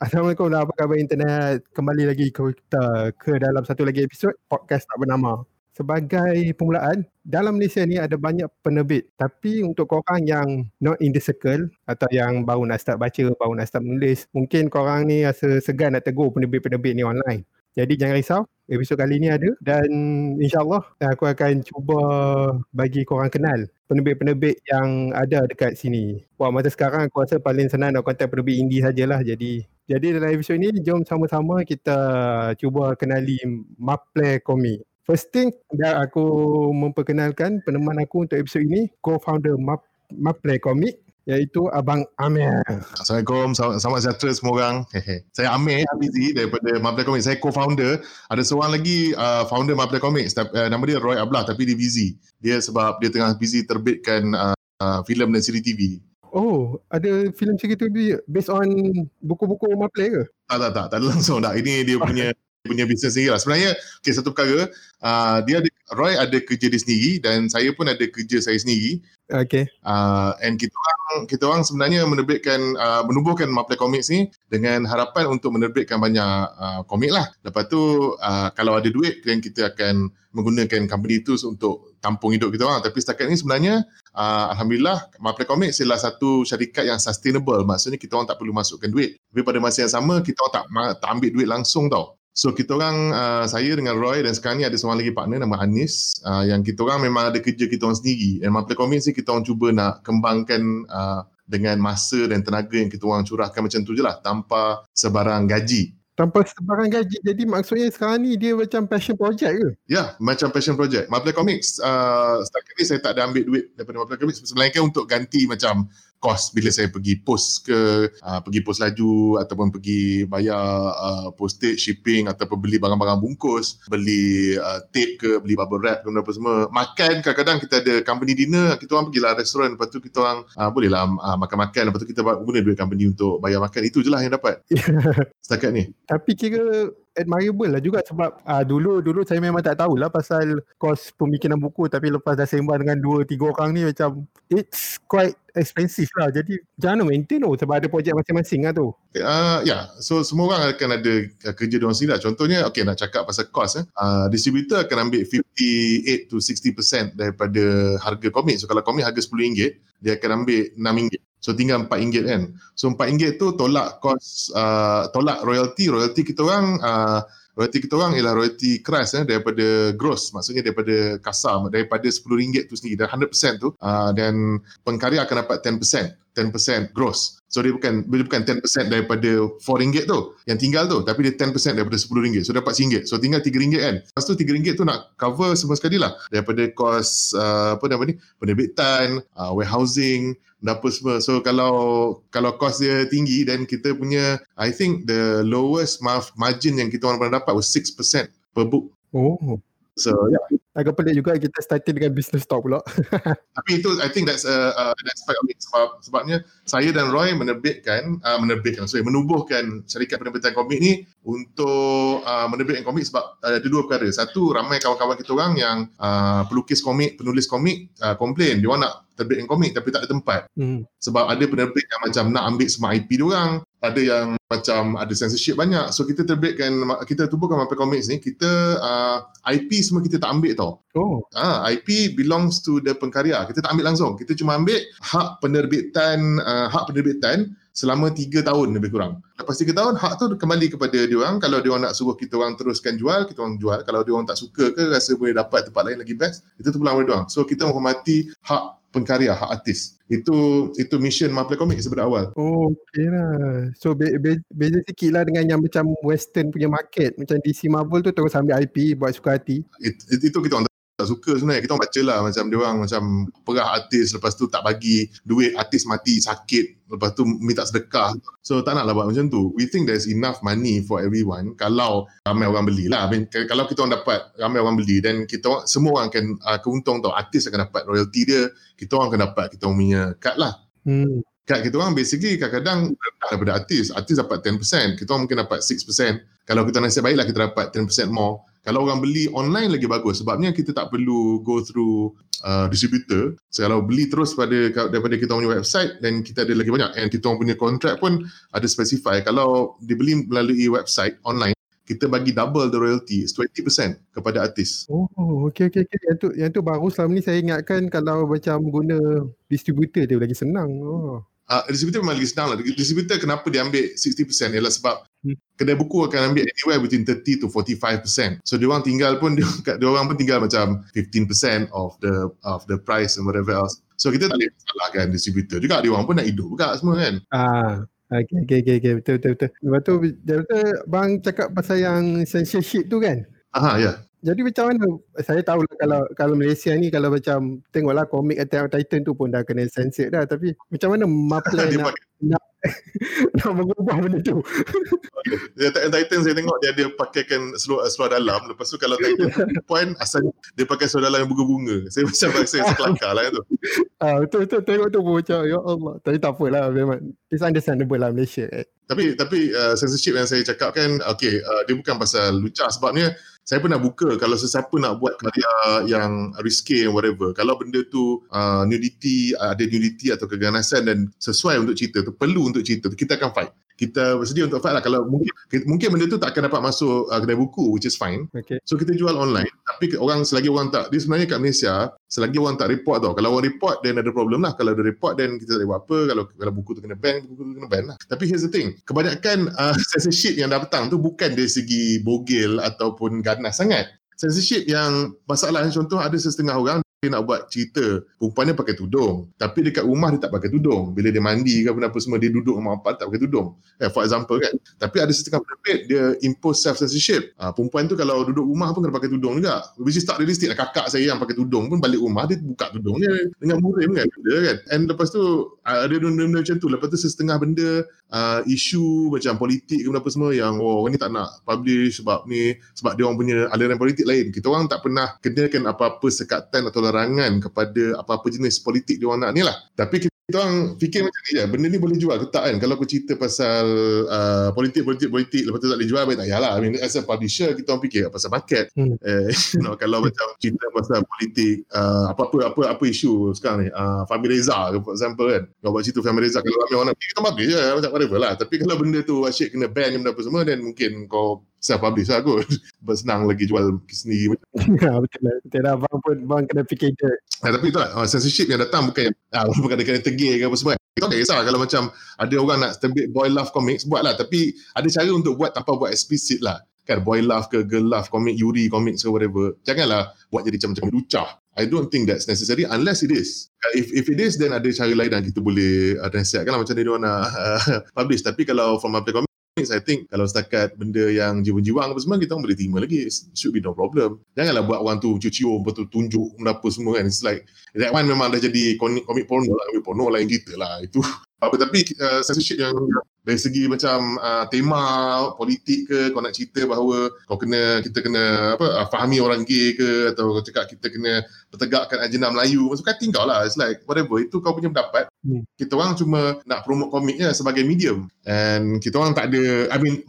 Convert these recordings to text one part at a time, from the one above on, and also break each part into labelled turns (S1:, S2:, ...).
S1: Assalamualaikum dan apa khabar internet? Kembali lagi kita ke dalam satu lagi episod Podcast tak bernama. Sebagai permulaan Dalam Malaysia ni ada banyak penerbit. Tapi untuk korang yang not in the circle Atau yang baru nak start baca Baru nak start menulis Mungkin korang ni rasa segan nak tegur penerbit-penerbit ni online jadi jangan risau, episod kali ni ada dan insyaAllah aku akan cuba bagi korang kenal penerbit-penerbit yang ada dekat sini. Wah masa sekarang aku rasa paling senang nak kontak penerbit indie sajalah. Jadi jadi dalam episod ni jom sama-sama kita cuba kenali Maple Comic. First thing dah aku memperkenalkan peneman aku untuk episod ini, co-founder Maple Comic iaitu Abang Amir.
S2: Assalamualaikum, selamat sejahtera semua orang. Saya Amir Habizi daripada Maple Comics. Saya co-founder. Ada seorang lagi uh, founder Maple Comics. Uh, nama dia Roy Ablah tapi dia busy. Dia sebab dia tengah busy terbitkan uh, uh, filem dan siri TV.
S1: Oh, ada filem siri TV based on buku-buku Maple ke?
S2: Tak, tak, tak. Tak ada langsung tak. Ini dia punya punya bisnes sendiri lah. Sebenarnya, okay, satu perkara, uh, dia ada, Roy ada kerja dia sendiri dan saya pun ada kerja saya sendiri.
S1: Okay.
S2: Uh, and kita orang, kita orang sebenarnya menerbitkan, uh, menubuhkan Maple Comics ni dengan harapan untuk menerbitkan banyak uh, komik lah. Lepas tu, uh, kalau ada duit, then kita akan menggunakan company itu untuk tampung hidup kita orang. Tapi setakat ni sebenarnya, uh, Alhamdulillah, Maple Comics adalah satu syarikat yang sustainable. Maksudnya kita orang tak perlu masukkan duit. Tapi pada masa yang sama, kita orang tak, tak ambil duit langsung tau. So kita orang uh, saya dengan Roy dan sekarang ni ada seorang lagi partner nama Anis uh, yang kita orang memang ada kerja kita orang sendiri. And Maple Comics ni kita orang cuba nak kembangkan uh, dengan masa dan tenaga yang kita orang curahkan macam tu je lah tanpa sebarang gaji.
S1: Tanpa sebarang gaji. Jadi maksudnya sekarang ni dia macam passion project ke?
S2: Ya, yeah, macam passion project. Maple Comics uh, setakat ni saya tak ada ambil duit daripada Maple Comics. Sebenarnya kan untuk ganti macam kos bila saya pergi post ke uh, pergi post laju ataupun pergi bayar uh, postage shipping ataupun beli barang-barang bungkus beli uh, tape ke beli bubble wrap ke apa semua makan kadang-kadang kita ada company dinner kita orang pergilah restoran lepas tu kita orang uh, bolehlah uh, makan-makan lepas tu kita guna duit company untuk bayar makan. Itu je lah yang dapat. Setakat ni.
S1: Tapi kira admirable lah juga sebab uh, dulu dulu saya memang tak tahulah pasal kos pemikiran buku tapi lepas dah sembang dengan dua tiga orang ni macam it's quite expensive lah. Jadi jangan maintain tu sebab ada projek masing-masing lah tu.
S2: Uh, ya. Yeah. so semua orang akan ada uh, kerja diorang sendiri lah. Contohnya okay nak cakap pasal kos eh. uh, distributor akan ambil 58 to 60% daripada harga komik. So kalau komik harga RM10 dia akan ambil RM6 So tinggal RM4 kan. So RM4 tu tolak kos uh, tolak royalty. Royalty kita orang uh, royalty kita orang ialah royalty keras eh, daripada gross. Maksudnya daripada kasar daripada RM10 tu sendiri dan 100% tu uh, dan pengkarya akan dapat 10%. 10% gross. So dia bukan dia bukan 10% daripada RM4 tu yang tinggal tu tapi dia 10% daripada RM10. So dapat RM1. So tinggal RM3 kan. Lepas tu RM3 tu nak cover semua sekali lah daripada kos uh, apa nama ni penerbitan, uh, warehousing, dan apa semua. So kalau kalau kos dia tinggi dan kita punya I think the lowest margin yang kita orang pernah dapat was 6% per book.
S1: Oh.
S2: So yeah.
S1: Agak pelik juga kita starting dengan business talk pula.
S2: Tapi itu I think that's a, uh, an aspect of it sebab sebabnya saya dan Roy menerbitkan uh, menerbitkan sorry menubuhkan syarikat penerbitan komik ni untuk uh, menerbitkan komik sebab uh, ada dua perkara. Satu ramai kawan-kawan kita orang yang uh, pelukis komik, penulis komik uh, komplain dia orang nak terbitkan komik tapi tak ada tempat. Hmm. Sebab ada penerbit yang macam nak ambil semua IP dia orang, ada yang macam ada censorship banyak. So kita terbitkan kita tubuhkan Maple Comics ni, kita uh, IP semua kita tak ambil tau.
S1: Oh.
S2: Ah, uh, IP belongs to the pengkarya. Kita tak ambil langsung. Kita cuma ambil hak penerbitan uh, hak penerbitan selama 3 tahun lebih kurang. Lepas 3 tahun, hak tu kembali kepada dia orang. Kalau dia orang nak suruh kita orang teruskan jual, kita orang jual. Kalau dia orang tak suka ke rasa boleh dapat tempat lain lagi best, itu tu pulang dia orang. So kita menghormati hak pengkarya, hak artis. Itu itu mission Maple Comics daripada awal.
S1: Oh, okay lah. So be, be, beza sikit lah dengan yang macam western punya market. Macam DC Marvel tu terus ambil IP buat suka hati.
S2: It, it, itu kita orang tak suka sebenarnya. Kita baca lah macam dia orang macam perah artis lepas tu tak bagi duit artis mati sakit lepas tu minta sedekah. So tak nak lah buat macam tu. We think there's enough money for everyone kalau ramai orang beli lah. I mean, kalau kita orang dapat ramai orang beli dan kita orang, semua orang akan uh, keuntung tau. Artis akan dapat royalty dia. Kita orang akan dapat kita orang punya cut lah. Hmm. Cut kita orang basically kadang-kadang daripada artis. Artis dapat 10%. Kita orang mungkin dapat 6%. Kalau kita nasib baiklah kita dapat 10% more kalau orang beli online lagi bagus sebabnya kita tak perlu go through uh, distributor. So kalau beli terus pada daripada kita punya website dan kita ada lagi banyak and kita punya kontrak pun ada specify kalau dibeli melalui website online kita bagi double the royalty 20% kepada artis.
S1: Oh, okey okey okey. Yang tu yang tu baru selama ni saya ingatkan kalau macam guna distributor dia lagi senang. Oh.
S2: Uh, distributor memang lagi senang lah. Distributor kenapa dia ambil 60% ialah sebab. Kedai buku akan ambil anywhere between 30 to 45%. So dia orang tinggal pun dia, dia orang pun tinggal macam 15% of the of the price and whatever else. So kita tak boleh salahkan distributor juga. Dia orang pun nak hidup juga semua kan.
S1: Ah, Okay, okay, okay, okay. Betul, betul, betul. Lepas tu, betul, bang cakap pasal yang censorship tu kan?
S2: Aha, ya. Yeah.
S1: Jadi macam mana, saya tahu lah kalau kalau Malaysia ni kalau macam tengoklah komik Attack on Titan tu pun dah kena censor dah. Tapi macam mana Maple nak, nak, nak mengubah benda tu?
S2: Dia Attack on Titan saya tengok dia ada pakaikan seluar, seluar dalam. Lepas tu kalau Titan point asal dia pakai seluar dalam yang bunga-bunga. Saya macam rasa sekelakar lah tu.
S1: Ah, betul, betul. Tengok tu pun macam, ya Allah. Tapi tak apalah memang. It's understandable lah Malaysia. Eh.
S2: Tapi tapi uh, censorship yang saya cakap kan, okay, uh, dia bukan pasal lucah sebabnya saya pernah buka kalau sesiapa nak buat karya yang risky and whatever. Kalau benda tu uh, nudity ada nudity atau keganasan dan sesuai untuk cerita tu perlu untuk cerita tu kita akan fight kita bersedia untuk fight lah. Kalau mungkin mungkin benda tu tak akan dapat masuk uh, kedai buku which is fine. Okay. so kita jual online. Tapi orang selagi orang tak dia sebenarnya kat Malaysia selagi orang tak report tau. Kalau orang report then ada problem lah. Kalau ada report then kita tak buat apa. Kalau, kalau buku tu kena ban buku tu kena ban lah. Tapi here's the thing. Kebanyakan uh, censorship yang datang tu bukan dari segi bogel ataupun ganas sangat. Censorship yang masalah contoh ada setengah orang dia nak buat cerita perempuan dia pakai tudung. Tapi dekat rumah dia tak pakai tudung. Bila dia mandi ke apa semua dia duduk dengan mak tak pakai tudung. Eh, for example kan. Tapi ada setengah penerbit dia impose self censorship ha, perempuan tu kalau duduk rumah pun kena pakai tudung juga. Which is tak realistic lah. Kakak saya yang pakai tudung pun balik rumah dia buka tudung dia dengan murim kan benda kan. And lepas tu ada benda-benda macam tu. Lepas tu setengah benda uh, isu macam politik ke apa semua yang oh orang ni tak nak publish sebab ni sebab dia orang punya aliran politik lain. Kita orang tak pernah kenakan apa-apa sekatan atau larangan kepada apa-apa jenis politik dia orang nak ni lah. Tapi kita orang fikir macam ni je. Benda ni boleh jual ke tak kan? Kalau aku cerita pasal uh, politik, politik, politik lepas tu tak boleh jual, baik tak payahlah. I mean, as a publisher, kita orang fikir pasal market. Hmm. Eh, know, kalau macam cerita pasal politik, uh, apa-apa apa apa isu sekarang ni. Uh, Fahmi Reza, for example kan. Kau buat cerita Fahmi Reza, kalau ramai orang nak kita publish je, macam whatever lah. Tapi kalau benda tu asyik kena ban, benda apa semua, then mungkin kau self-publish lah kot. Bersenang lagi jual sendiri.
S1: ya, betul lah. Betul lah. Bang pun bang kena fikir je.
S2: Ya, tapi itulah, uh, censorship yang datang bukan ah, bukan ada kena tegir ke apa semua. Kita tak kisah kalau macam ada orang nak terbit boy love comics, buat lah. Tapi ada cara untuk buat tanpa buat explicit lah. Kan boy love ke girl love comic, Yuri comics ke whatever. Janganlah buat jadi macam-macam lucah. I don't think that's necessary unless it is. If if it is, then ada cara lain dan kita boleh uh, nasihatkan lah macam ni dia nak uh, publish. Tapi kalau from my comic, I think kalau setakat benda yang jiwa-jiwang apa semua kita boleh terima lagi. Should be no problem. Janganlah buat orang tu cuci-cuci betul tunjuk apa semua kan. It's like that one memang dah jadi komik porno lah komik porno lain cerita lah. Itu. Apa tapi uh, censorship yang dari segi macam uh, tema politik ke kau nak cerita bahawa kau kena kita kena apa uh, fahami orang gay ke atau kau cakap kita kena pertegakkan agenda Melayu maksud kan tinggal lah. It's like whatever itu kau punya pendapat. Hmm. kita orang cuma nak promote komiknya sebagai medium. And kita orang tak ada I mean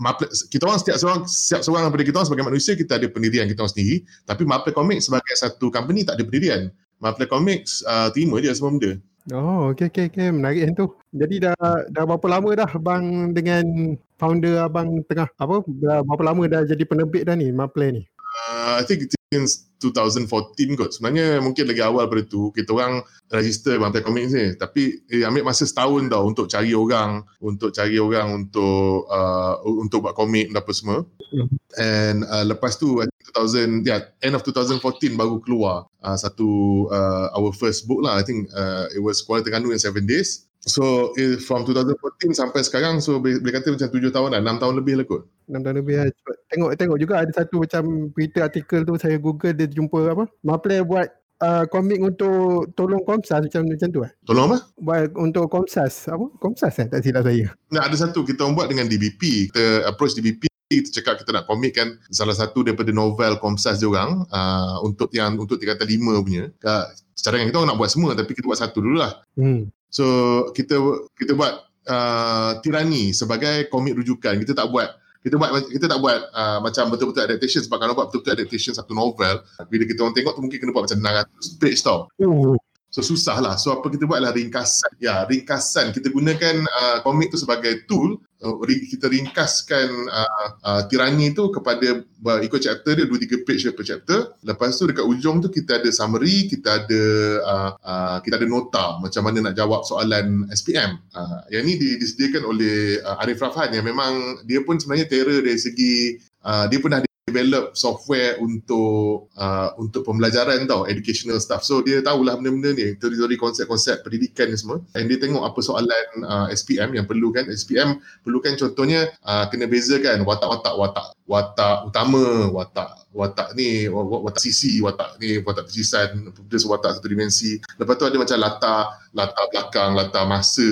S2: kita orang setiap seorang setiap seorang daripada kita orang sebagai manusia kita ada pendirian kita orang sendiri. Tapi Maple Comics sebagai satu company tak ada pendirian. Maple Comics uh, terima je semua benda
S1: Oh, okey okey okey, menarik yang tu. Jadi dah dah berapa lama dah bang dengan founder abang tengah apa? Dah berapa lama dah jadi penerbit dah ni Maple ni?
S2: Uh, I think since 2014 kot. Sebenarnya mungkin lagi awal pada tu kita orang register Maple Comics ni. Tapi eh, ambil masa setahun tau untuk cari orang, untuk cari orang untuk uh, untuk buat komik dan apa semua. Hmm. And uh, lepas tu 2000 yeah, end of 2014 baru keluar uh, satu uh, our first book lah I think uh, it was Kuala Terengganu in 7 days so it, from 2014 sampai sekarang so boleh, boleh kata macam 7 tahun lah 6 tahun lebih lah kot
S1: 6 tahun lebih lah tengok tengok juga ada satu macam berita artikel tu saya google dia jumpa apa Maple buat uh, komik untuk tolong Komsas macam macam tu eh?
S2: Tolong apa?
S1: Buat untuk Komsas. Apa? Komsas eh? Tak silap saya.
S2: Nah, ada satu kita buat dengan DBP. Kita approach DBP kita cakap kita nak komik kan salah satu daripada novel Komsas dia orang uh, untuk yang untuk tingkatan lima punya. Uh, secara yang kita nak buat semua tapi kita buat satu dulu lah. Hmm. So kita kita buat uh, Tirani sebagai komik rujukan. Kita tak buat kita buat kita tak buat uh, macam betul-betul adaptation sebab kalau buat betul-betul adaptation satu novel bila kita orang tengok tu mungkin kena buat macam 600 page tau
S1: Oh,
S2: So susah lah. So apa kita buat lah ringkasan. Ya, ringkasan. Kita gunakan uh, komik tu sebagai tool. Uh, kita ringkaskan uh, uh, tirani tu kepada uh, ikut chapter dia 2-3 page per chapter. Lepas tu dekat ujung tu kita ada summary, kita ada uh, uh, kita ada nota macam mana nak jawab soalan SPM. Uh, yang ni disediakan oleh uh, Arif Rafhan yang memang dia pun sebenarnya terror dari segi uh, dia pun dah develop software untuk uh, untuk pembelajaran tau educational stuff. So dia tahulah benda-benda ni teori-teori konsep-konsep pendidikan ni semua. And dia tengok apa soalan uh, SPM yang perlu kan SPM perlukan contohnya uh, kena bezakan watak-watak watak watak utama watak watak ni watak sisi watak ni watak tersisan terus watak satu dimensi. Lepas tu ada macam latar latar belakang latar masa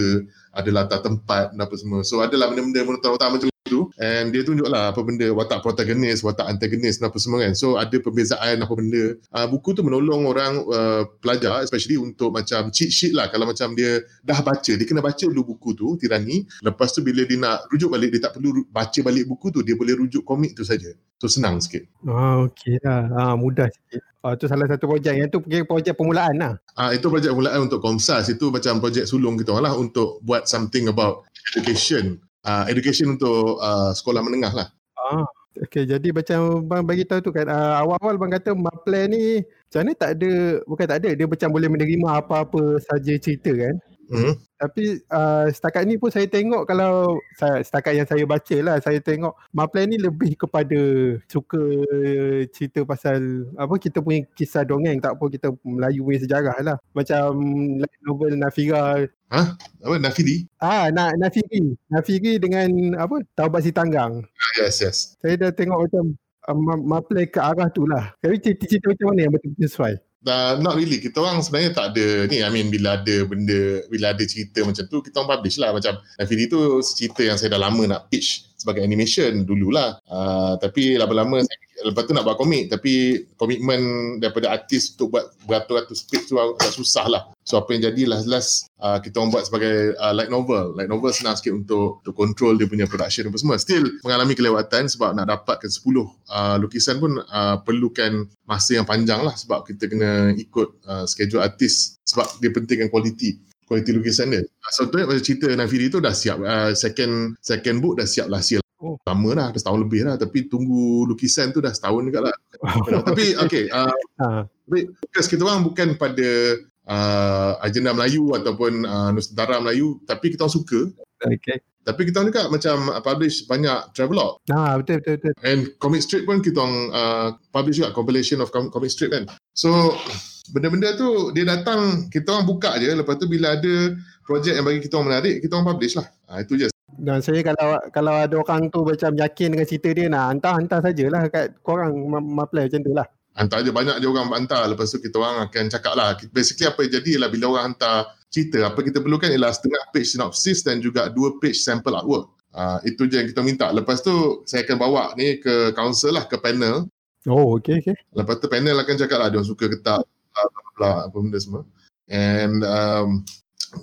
S2: ada latar tempat dan apa semua. So adalah benda-benda utama macam tu and dia tunjuk lah apa benda watak protagonis, watak antagonis dan apa semua kan. So ada perbezaan apa benda. Uh, buku tu menolong orang uh, pelajar especially untuk macam cheat sheet lah kalau macam dia dah baca. Dia kena baca dulu buku tu, Tirani. Lepas tu bila dia nak rujuk balik, dia tak perlu baca balik buku tu. Dia boleh rujuk komik tu saja. So senang sikit.
S1: Ah, okey lah. Ah, mudah sikit. Ah, tu salah satu projek. Yang tu pergi projek permulaan lah.
S2: Ah, itu projek permulaan untuk Komsas. Itu macam projek sulung kita lah untuk buat something about education uh, education untuk uh, sekolah menengah lah.
S1: Ah, okay, jadi macam bang bagi tahu tu kan uh, awal-awal bang kata Maple ni macam ni tak ada bukan tak ada dia macam boleh menerima apa-apa saja cerita kan. Hmm. Tapi uh, setakat ni pun saya tengok kalau saya, setakat yang saya baca lah saya tengok Maple ni lebih kepada suka cerita pasal apa kita punya kisah dongeng tak apa kita Melayu punya sejarah lah. Macam novel Nafira.
S2: Ha? Apa Nafiri?
S1: Ah, na Nafiri. Nafiri dengan apa? Taubat si Tanggang.
S2: Yes, yes.
S1: Saya dah tengok macam uh, Maple ke arah tu lah. Tapi cerita-cerita macam mana yang betul-betul sesuai?
S2: Uh, not really. Kita orang sebenarnya tak ada ni. I mean bila ada benda, bila ada cerita macam tu, kita orang publish lah. Macam Nafiri tu cerita yang saya dah lama nak pitch sebagai animation dululah. Uh, tapi lama-lama saya lepas tu nak buat komik tapi komitmen daripada artis untuk buat beratus-ratus page tu agak susah lah. So apa yang jadi last last uh, kita orang buat sebagai uh, light novel. Light novel senang sikit untuk untuk control dia punya production apa semua. Still mengalami kelewatan sebab nak dapatkan 10 uh, lukisan pun uh, perlukan masa yang panjang lah sebab kita kena ikut uh, schedule artis sebab dia pentingkan kualiti kualiti lukisan dia. So tu cerita Nafiri tu dah siap uh, second second book dah siap lah siap Oh. Lama lah, dah setahun lebih lah. Tapi tunggu lukisan tu dah setahun juga lah. tapi okay. Uh, ha. tapi kita orang bukan pada uh, agenda Melayu ataupun uh, Nusantara Melayu. Tapi kita orang suka. Okay. Tapi kita orang juga macam publish banyak travelog.
S1: Ah, betul, betul, betul.
S2: And comic strip pun kita orang uh, publish juga compilation of comic strip kan. So, benda-benda tu dia datang, kita orang buka je. Lepas tu bila ada projek yang bagi kita orang menarik, kita orang publish lah. Uh, itu je.
S1: Dan saya kalau kalau ada orang tu macam yakin dengan cerita dia nak hantar hantar sajalah kat korang maplay macam tu lah.
S2: Hantar je banyak je orang hantar lepas tu kita orang akan cakap lah. Basically apa yang jadi ialah bila orang hantar cerita apa kita perlukan ialah setengah page synopsis dan juga dua page sample artwork. Uh, itu je yang kita minta. Lepas tu saya akan bawa ni ke council lah ke panel.
S1: Oh okay okay.
S2: Lepas tu panel akan cakap lah dia suka ke tak bla apa benda semua. And um,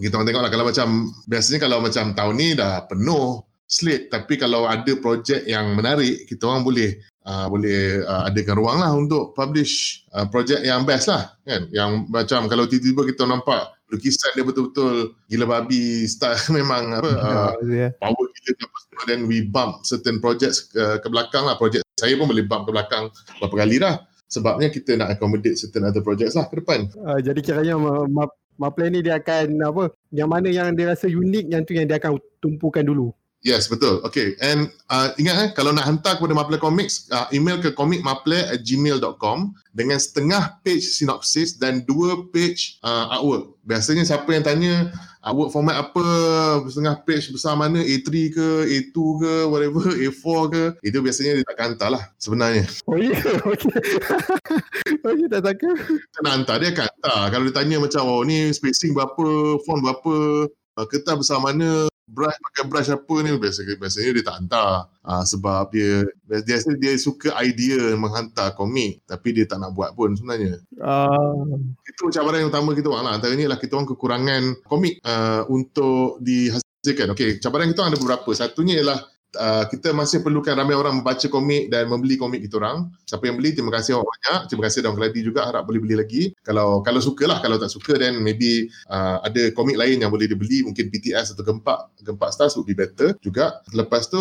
S2: kita orang tengoklah kalau macam biasanya kalau macam tahun ni dah penuh slate tapi kalau ada projek yang menarik kita orang boleh uh, boleh uh, adakan ruang lah untuk publish uh, projek yang best lah kan yang macam kalau tiba-tiba kita nampak lukisan dia betul-betul gila babi style memang apa uh, yeah. power gila dan we bump certain projects ke, ke belakang lah projek saya pun boleh bump ke belakang berapa kali dah sebabnya kita nak accommodate certain other projects lah ke depan
S1: uh, jadi kiranya Maple ni dia akan apa yang mana yang dia rasa unik yang tu yang dia akan tumpukan dulu.
S2: Yes, betul. Okay. And uh, ingat eh, kalau nak hantar kepada Maple Comics, uh, email ke comicmaple at gmail.com dengan setengah page synopsis dan dua page uh, artwork. Biasanya siapa yang tanya artwork format apa, setengah page besar mana, A3 ke, A2 ke, whatever, A4 ke, itu biasanya dia tak hantar lah sebenarnya.
S1: Oh iya, okay. okay, tak takut.
S2: Kita nak hantar, dia akan hantar. Kalau dia tanya macam, oh ni spacing berapa, font berapa, uh, kertas besar mana, brush pakai brush apa ni biasanya biasanya dia tak hantar uh, sebab dia dia dia suka idea menghantar komik tapi dia tak nak buat pun sebenarnya. Uh. Itu cabaran yang utama kita orang lah. Antara ni lah kita orang kekurangan komik uh, untuk dihasilkan. Okey, cabaran kita orang ada beberapa. Satunya ialah uh, kita masih perlukan ramai orang membaca komik dan membeli komik kita orang. Siapa yang beli, terima kasih awak banyak. Terima kasih Daun Keladi juga, harap boleh beli lagi. Kalau kalau suka lah, kalau tak suka then maybe uh, ada komik lain yang boleh dibeli, mungkin BTS atau Gempak. Gempak Stars would be better juga. Lepas tu,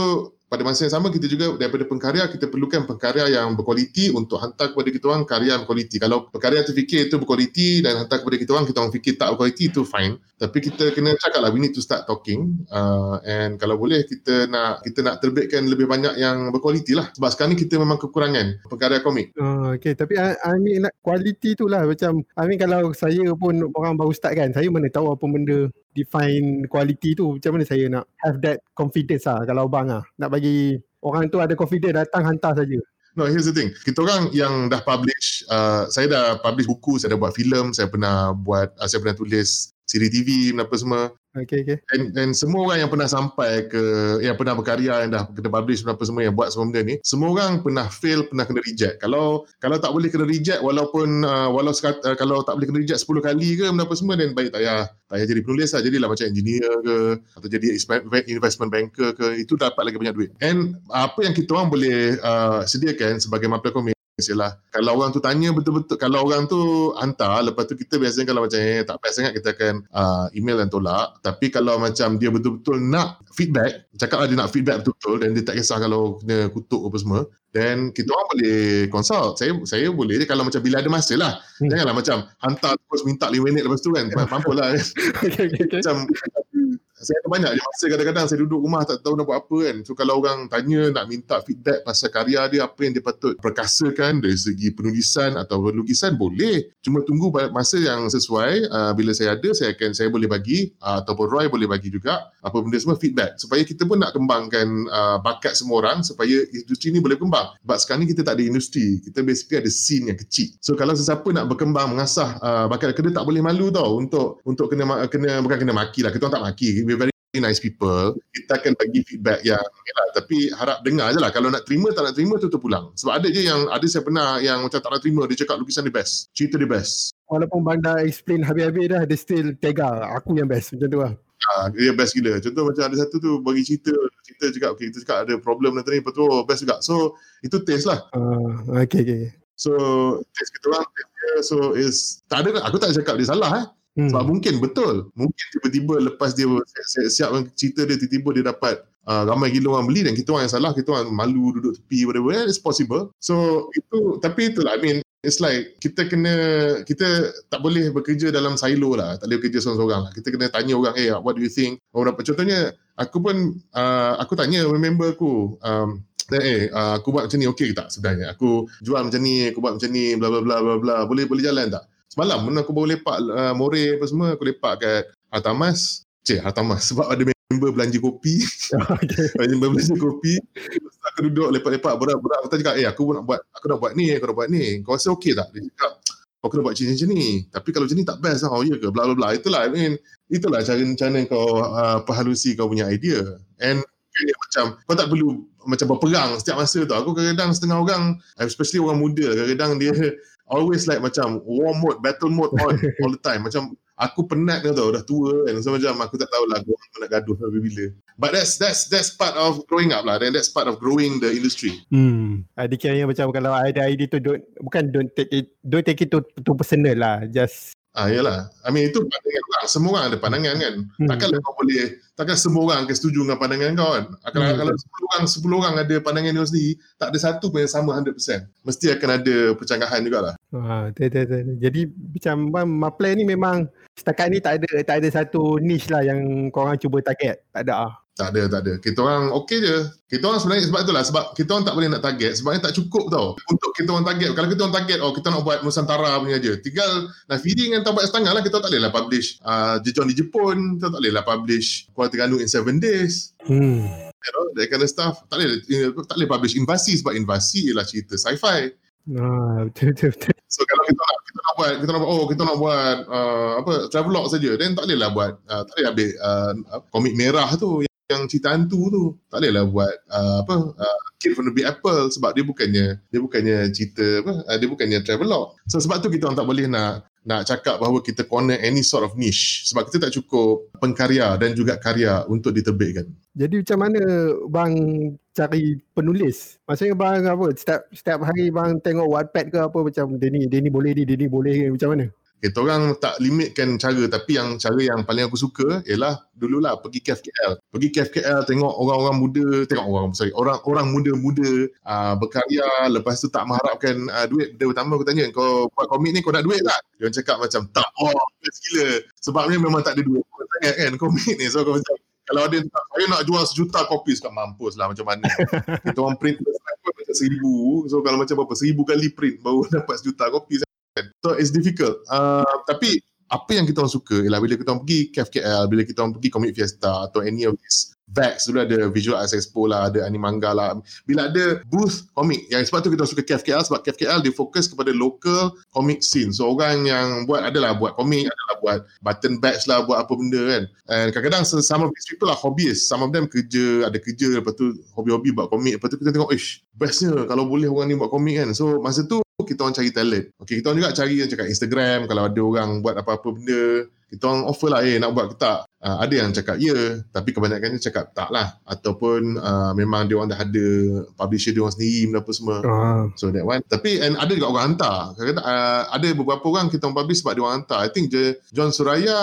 S2: pada masa yang sama kita juga daripada pengkarya kita perlukan pengkarya yang berkualiti untuk hantar kepada kita orang karya yang berkualiti. Kalau pengkarya tu fikir itu berkualiti dan hantar kepada kita orang kita orang fikir tak berkualiti itu fine. Tapi kita kena cakap lah we need to start talking uh, and kalau boleh kita nak kita nak terbitkan lebih banyak yang berkualiti lah. Sebab sekarang ni kita memang kekurangan pengkarya komik.
S1: Oh, okay. Tapi I, I mean kualiti tu lah macam I mean kalau saya pun orang baru start kan saya mana tahu apa benda define quality tu macam mana saya nak have that confidence lah kalau bang lah nak bagi orang tu ada confidence datang hantar saja
S2: No, here's the thing. Kita orang yang dah publish, uh, saya dah publish buku, saya dah buat filem, saya pernah buat, uh, saya pernah tulis siri TV, apa semua.
S1: Okay, okay.
S2: And, and semua orang yang pernah sampai ke, yang pernah berkarya, yang dah kena publish apa semua, yang buat semua benda ni, semua orang pernah fail, pernah kena reject. Kalau kalau tak boleh kena reject, walaupun uh, walau sekat, uh, kalau tak boleh kena reject 10 kali ke, apa semua, dan baik tak payah, tak payah jadi penulis lah. Jadilah macam engineer ke, atau jadi investment banker ke, itu dapat lagi banyak duit. And apa yang kita orang boleh uh, sediakan sebagai mapel komik, Yalah. Kalau orang tu tanya betul-betul, kalau orang tu hantar, lepas tu kita biasanya kalau macam eh, tak best sangat, kita akan uh, email dan tolak. Tapi kalau macam dia betul-betul nak feedback, cakap lah dia nak feedback betul-betul dan dia tak kisah kalau kena kutuk apa semua, then kita orang boleh consult. Saya saya boleh je kalau macam bila ada masa lah. Hmm. Janganlah macam hantar terus minta 5 minit lepas tu kan. Mampu lah. okay, okay, okay. Macam saya ada banyak masa kadang-kadang saya duduk rumah tak tahu nak buat apa kan. So kalau orang tanya nak minta feedback pasal karya dia, apa yang dia patut perkasakan dari segi penulisan atau lukisan, boleh. Cuma tunggu masa yang sesuai. Uh, bila saya ada, saya akan saya boleh bagi uh, ataupun Roy boleh bagi juga apa benda semua feedback. Supaya kita pun nak kembangkan uh, bakat semua orang supaya industri ni boleh kembang. Sebab sekarang ni kita tak ada industri. Kita basically ada scene yang kecil. So kalau sesiapa nak berkembang, mengasah uh, bakat, kena tak boleh malu tau untuk untuk kena kena bukan kena maki lah. Kita orang tak maki nice people kita akan bagi feedback yang yalah, tapi harap dengar je lah kalau nak terima tak nak terima tu pulang sebab ada je yang ada saya pernah yang macam tak nak terima dia cakap lukisan dia best cerita dia best
S1: walaupun bang dah explain habis-habis dah dia still tega aku yang best macam tu lah
S2: Ha, dia best gila. Contoh macam ada satu tu bagi cerita, cerita cakap okay, kita cakap ada problem nanti ni, lepas tu oh, best juga. So, itu taste lah. Uh,
S1: okay, okay.
S2: So, taste kita orang, taste dia, so is, tak ada, aku tak cakap dia salah eh. Hmm. Sebab mungkin betul. Mungkin tiba-tiba lepas dia siap, siap cerita dia tiba-tiba dia dapat uh, ramai gila orang beli dan kita orang yang salah, kita orang malu duduk tepi whatever. Yeah, it's possible. So itu tapi itulah I mean it's like kita kena kita tak boleh bekerja dalam silo lah. Tak boleh bekerja seorang-seorang lah. Kita kena tanya orang, "Eh, hey, what do you think?" Orang dapat contohnya aku pun uh, aku tanya member aku um, eh uh, aku buat macam ni okey ke tak sebenarnya aku jual macam ni aku buat macam ni bla bla bla bla bla boleh boleh jalan tak Semalam mana aku baru lepak uh, More apa semua aku lepak kat Hartamas. Cik Hartamas sebab ada member belanja kopi. Okay. member belanja kopi. aku duduk lepak-lepak berat-berat aku cakap eh aku nak buat aku nak buat ni aku nak buat ni. Kau rasa okey tak? Dia cakap kau kena buat macam ni. Tapi kalau macam ni tak best lah. Oh ya ke? Bla bla bla. Itulah I mean itulah cara cara kau uh, perhalusi kau punya idea. And macam kau tak perlu macam berperang setiap masa tu. Aku kadang-kadang setengah orang especially orang muda kadang-kadang dia always like macam war mode, battle mode on all the time. Macam aku penat dah tau, dah tua kan. So macam aku tak tahu lah aku nak gaduh sampai bila. But that's that's that's part of growing up lah. Then that's part of growing the industry.
S1: Hmm. Adik kira macam kalau ada idea tu don't, bukan don't take it don't take it to, to personal lah. Just
S2: Ah yalah. I mean itu pandangan orang. Semua orang ada pandangan kan. Hmm. Takkanlah kau boleh takkan semua orang akan setuju dengan pandangan kau kan. Kalau hmm. kalau 10 orang 10 orang ada pandangan dia sendiri, tak ada satu pun yang sama 100%. Mesti akan ada percanggahan jugalah.
S1: Ah, betul betul. Jadi macam Maple ni memang setakat ni tak ada tak ada satu niche lah yang kau orang cuba target. Tak ada ah.
S2: Tak ada, tak ada. Kita orang okey je. Kita orang sebenarnya sebab itulah sebab kita orang tak boleh nak target sebabnya tak cukup tau. Untuk kita orang target. Kalau kita orang target oh kita nak buat Nusantara punya je. Tinggal nak feeding dengan tabat setengah lah kita tak boleh lah publish uh, Jejon di Jepun, kita tak boleh lah publish Kuala Terengganu in 7 days. Hmm. You know, that kind of stuff. Tak boleh, tak boleh publish invasi sebab invasi ialah cerita sci-fi.
S1: Ah, betul, betul, betul.
S2: So kalau kita nak kita nak buat kita nak buat oh kita nak buat uh, apa travelog saja then tak boleh lah buat uh, tak boleh ambil uh, komik merah tu yang cerita hantu tu tak boleh lah buat uh, apa uh, Kid from the Big Apple sebab dia bukannya dia bukannya cerita apa uh, dia bukannya travelog so sebab tu kita orang tak boleh nak nak cakap bahawa kita corner any sort of niche sebab kita tak cukup pengkarya dan juga karya untuk diterbitkan.
S1: Jadi macam mana bang cari penulis? Maksudnya bang apa setiap setiap hari bang tengok Wattpad ke apa macam dia ni dia ni boleh ni dia ni boleh macam mana?
S2: Kita orang tak limitkan cara tapi yang cara yang paling aku suka ialah dululah pergi KF KL. Pergi KF KL tengok orang-orang muda, tengok orang sorry, orang-orang muda-muda uh, berkarya lepas tu tak mengharapkan uh, duit. Dia pertama aku tanya kau buat komik ni kau nak duit tak? Dia cakap macam tak. Oh, best gila. Sebabnya memang tak ada duit. Kau tanya kan komik ni. So kau macam kalau ada saya nak jual sejuta kopi sekat mampus lah macam mana. kita orang print macam seribu. So kalau macam apa seribu kali print baru dapat sejuta kopi So it's difficult. Uh, tapi apa yang kita orang suka ialah bila kita orang pergi KFKL, bila kita orang pergi Comic Fiesta atau any of these VEX dulu ada Visual Arts Expo lah, ada Animanga lah. Bila ada booth komik, yang sebab tu kita suka KFKL sebab KFKL dia fokus kepada local comic scene. So orang yang buat adalah buat komik, adalah buat button badge lah, buat apa benda kan. And kadang-kadang some of these people lah hobbyist. Some of them kerja, ada kerja, lepas tu hobi-hobi buat komik. Lepas tu kita tengok, ish, bestnya kalau boleh orang ni buat komik kan. So masa tu kita orang cari talent. Okay, kita orang juga cari yang cakap Instagram, kalau ada orang buat apa-apa benda, kita orang offer lah, eh nak buat ke tak? Uh, ada yang cakap ya, tapi kebanyakannya cakap tak lah. Ataupun uh, memang dia orang dah ada publisher dia orang sendiri, apa semua. Uh. So that one. Tapi and ada juga orang hantar. Kata, uh, ada beberapa orang kita orang publish sebab dia orang hantar. I think je John Suraya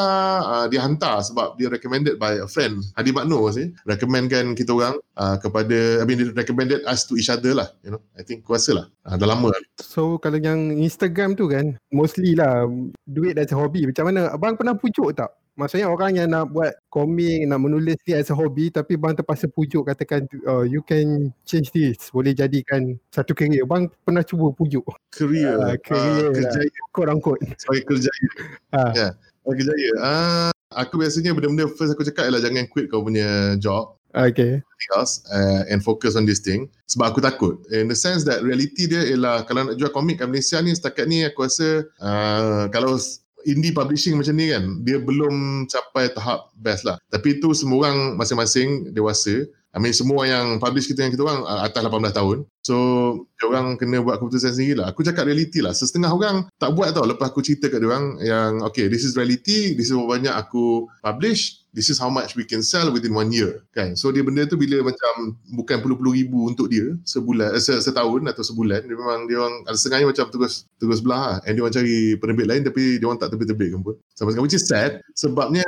S2: uh, dia hantar sebab dia recommended by a friend. Hadi Makno sih. Recommendkan kita orang uh, kepada, I mean, recommended us to each other lah. You know, I think kuasa lah. Uh, dah lama.
S1: So kalau yang Instagram tu kan, mostly lah duit a hobby. Macam mana? Abang pernah pujuk tak? Maksudnya orang yang nak buat komik, nak menulis ni as a hobby tapi bang terpaksa pujuk katakan oh, you can change this. Boleh jadikan satu kerjaya. Bang pernah cuba pujuk.
S2: Kerjaya? Uh,
S1: kerjaya. Uh, kerjaya. Quote unquote.
S2: Sebagai kerjaya. Uh. Ya. Yeah. Kerjaya. Uh, aku biasanya benda-benda first aku cakap ialah jangan quit kau punya job.
S1: Okay.
S2: Else, uh, and focus on this thing. Sebab aku takut. In the sense that reality dia ialah kalau nak jual komik kat Malaysia ni setakat ni aku rasa uh, kalau indie publishing macam ni kan dia belum capai tahap best lah. Tapi itu semua orang masing-masing dewasa I mean semua yang publish kita yang kita orang uh, atas 18 tahun. So dia orang kena buat keputusan sendiri lah. Aku cakap reality lah. Setengah orang tak buat tau lepas aku cerita kat dia orang yang okay this is reality this is banyak aku publish this is how much we can sell within one year kan? So dia benda tu bila macam bukan puluh-puluh ribu untuk dia sebulan eh, setahun atau sebulan dia memang dia orang ada setengahnya macam terus terus belah lah. and dia orang cari penerbit lain tapi dia orang tak terbit-terbit pun sampai sekarang which is sad sebabnya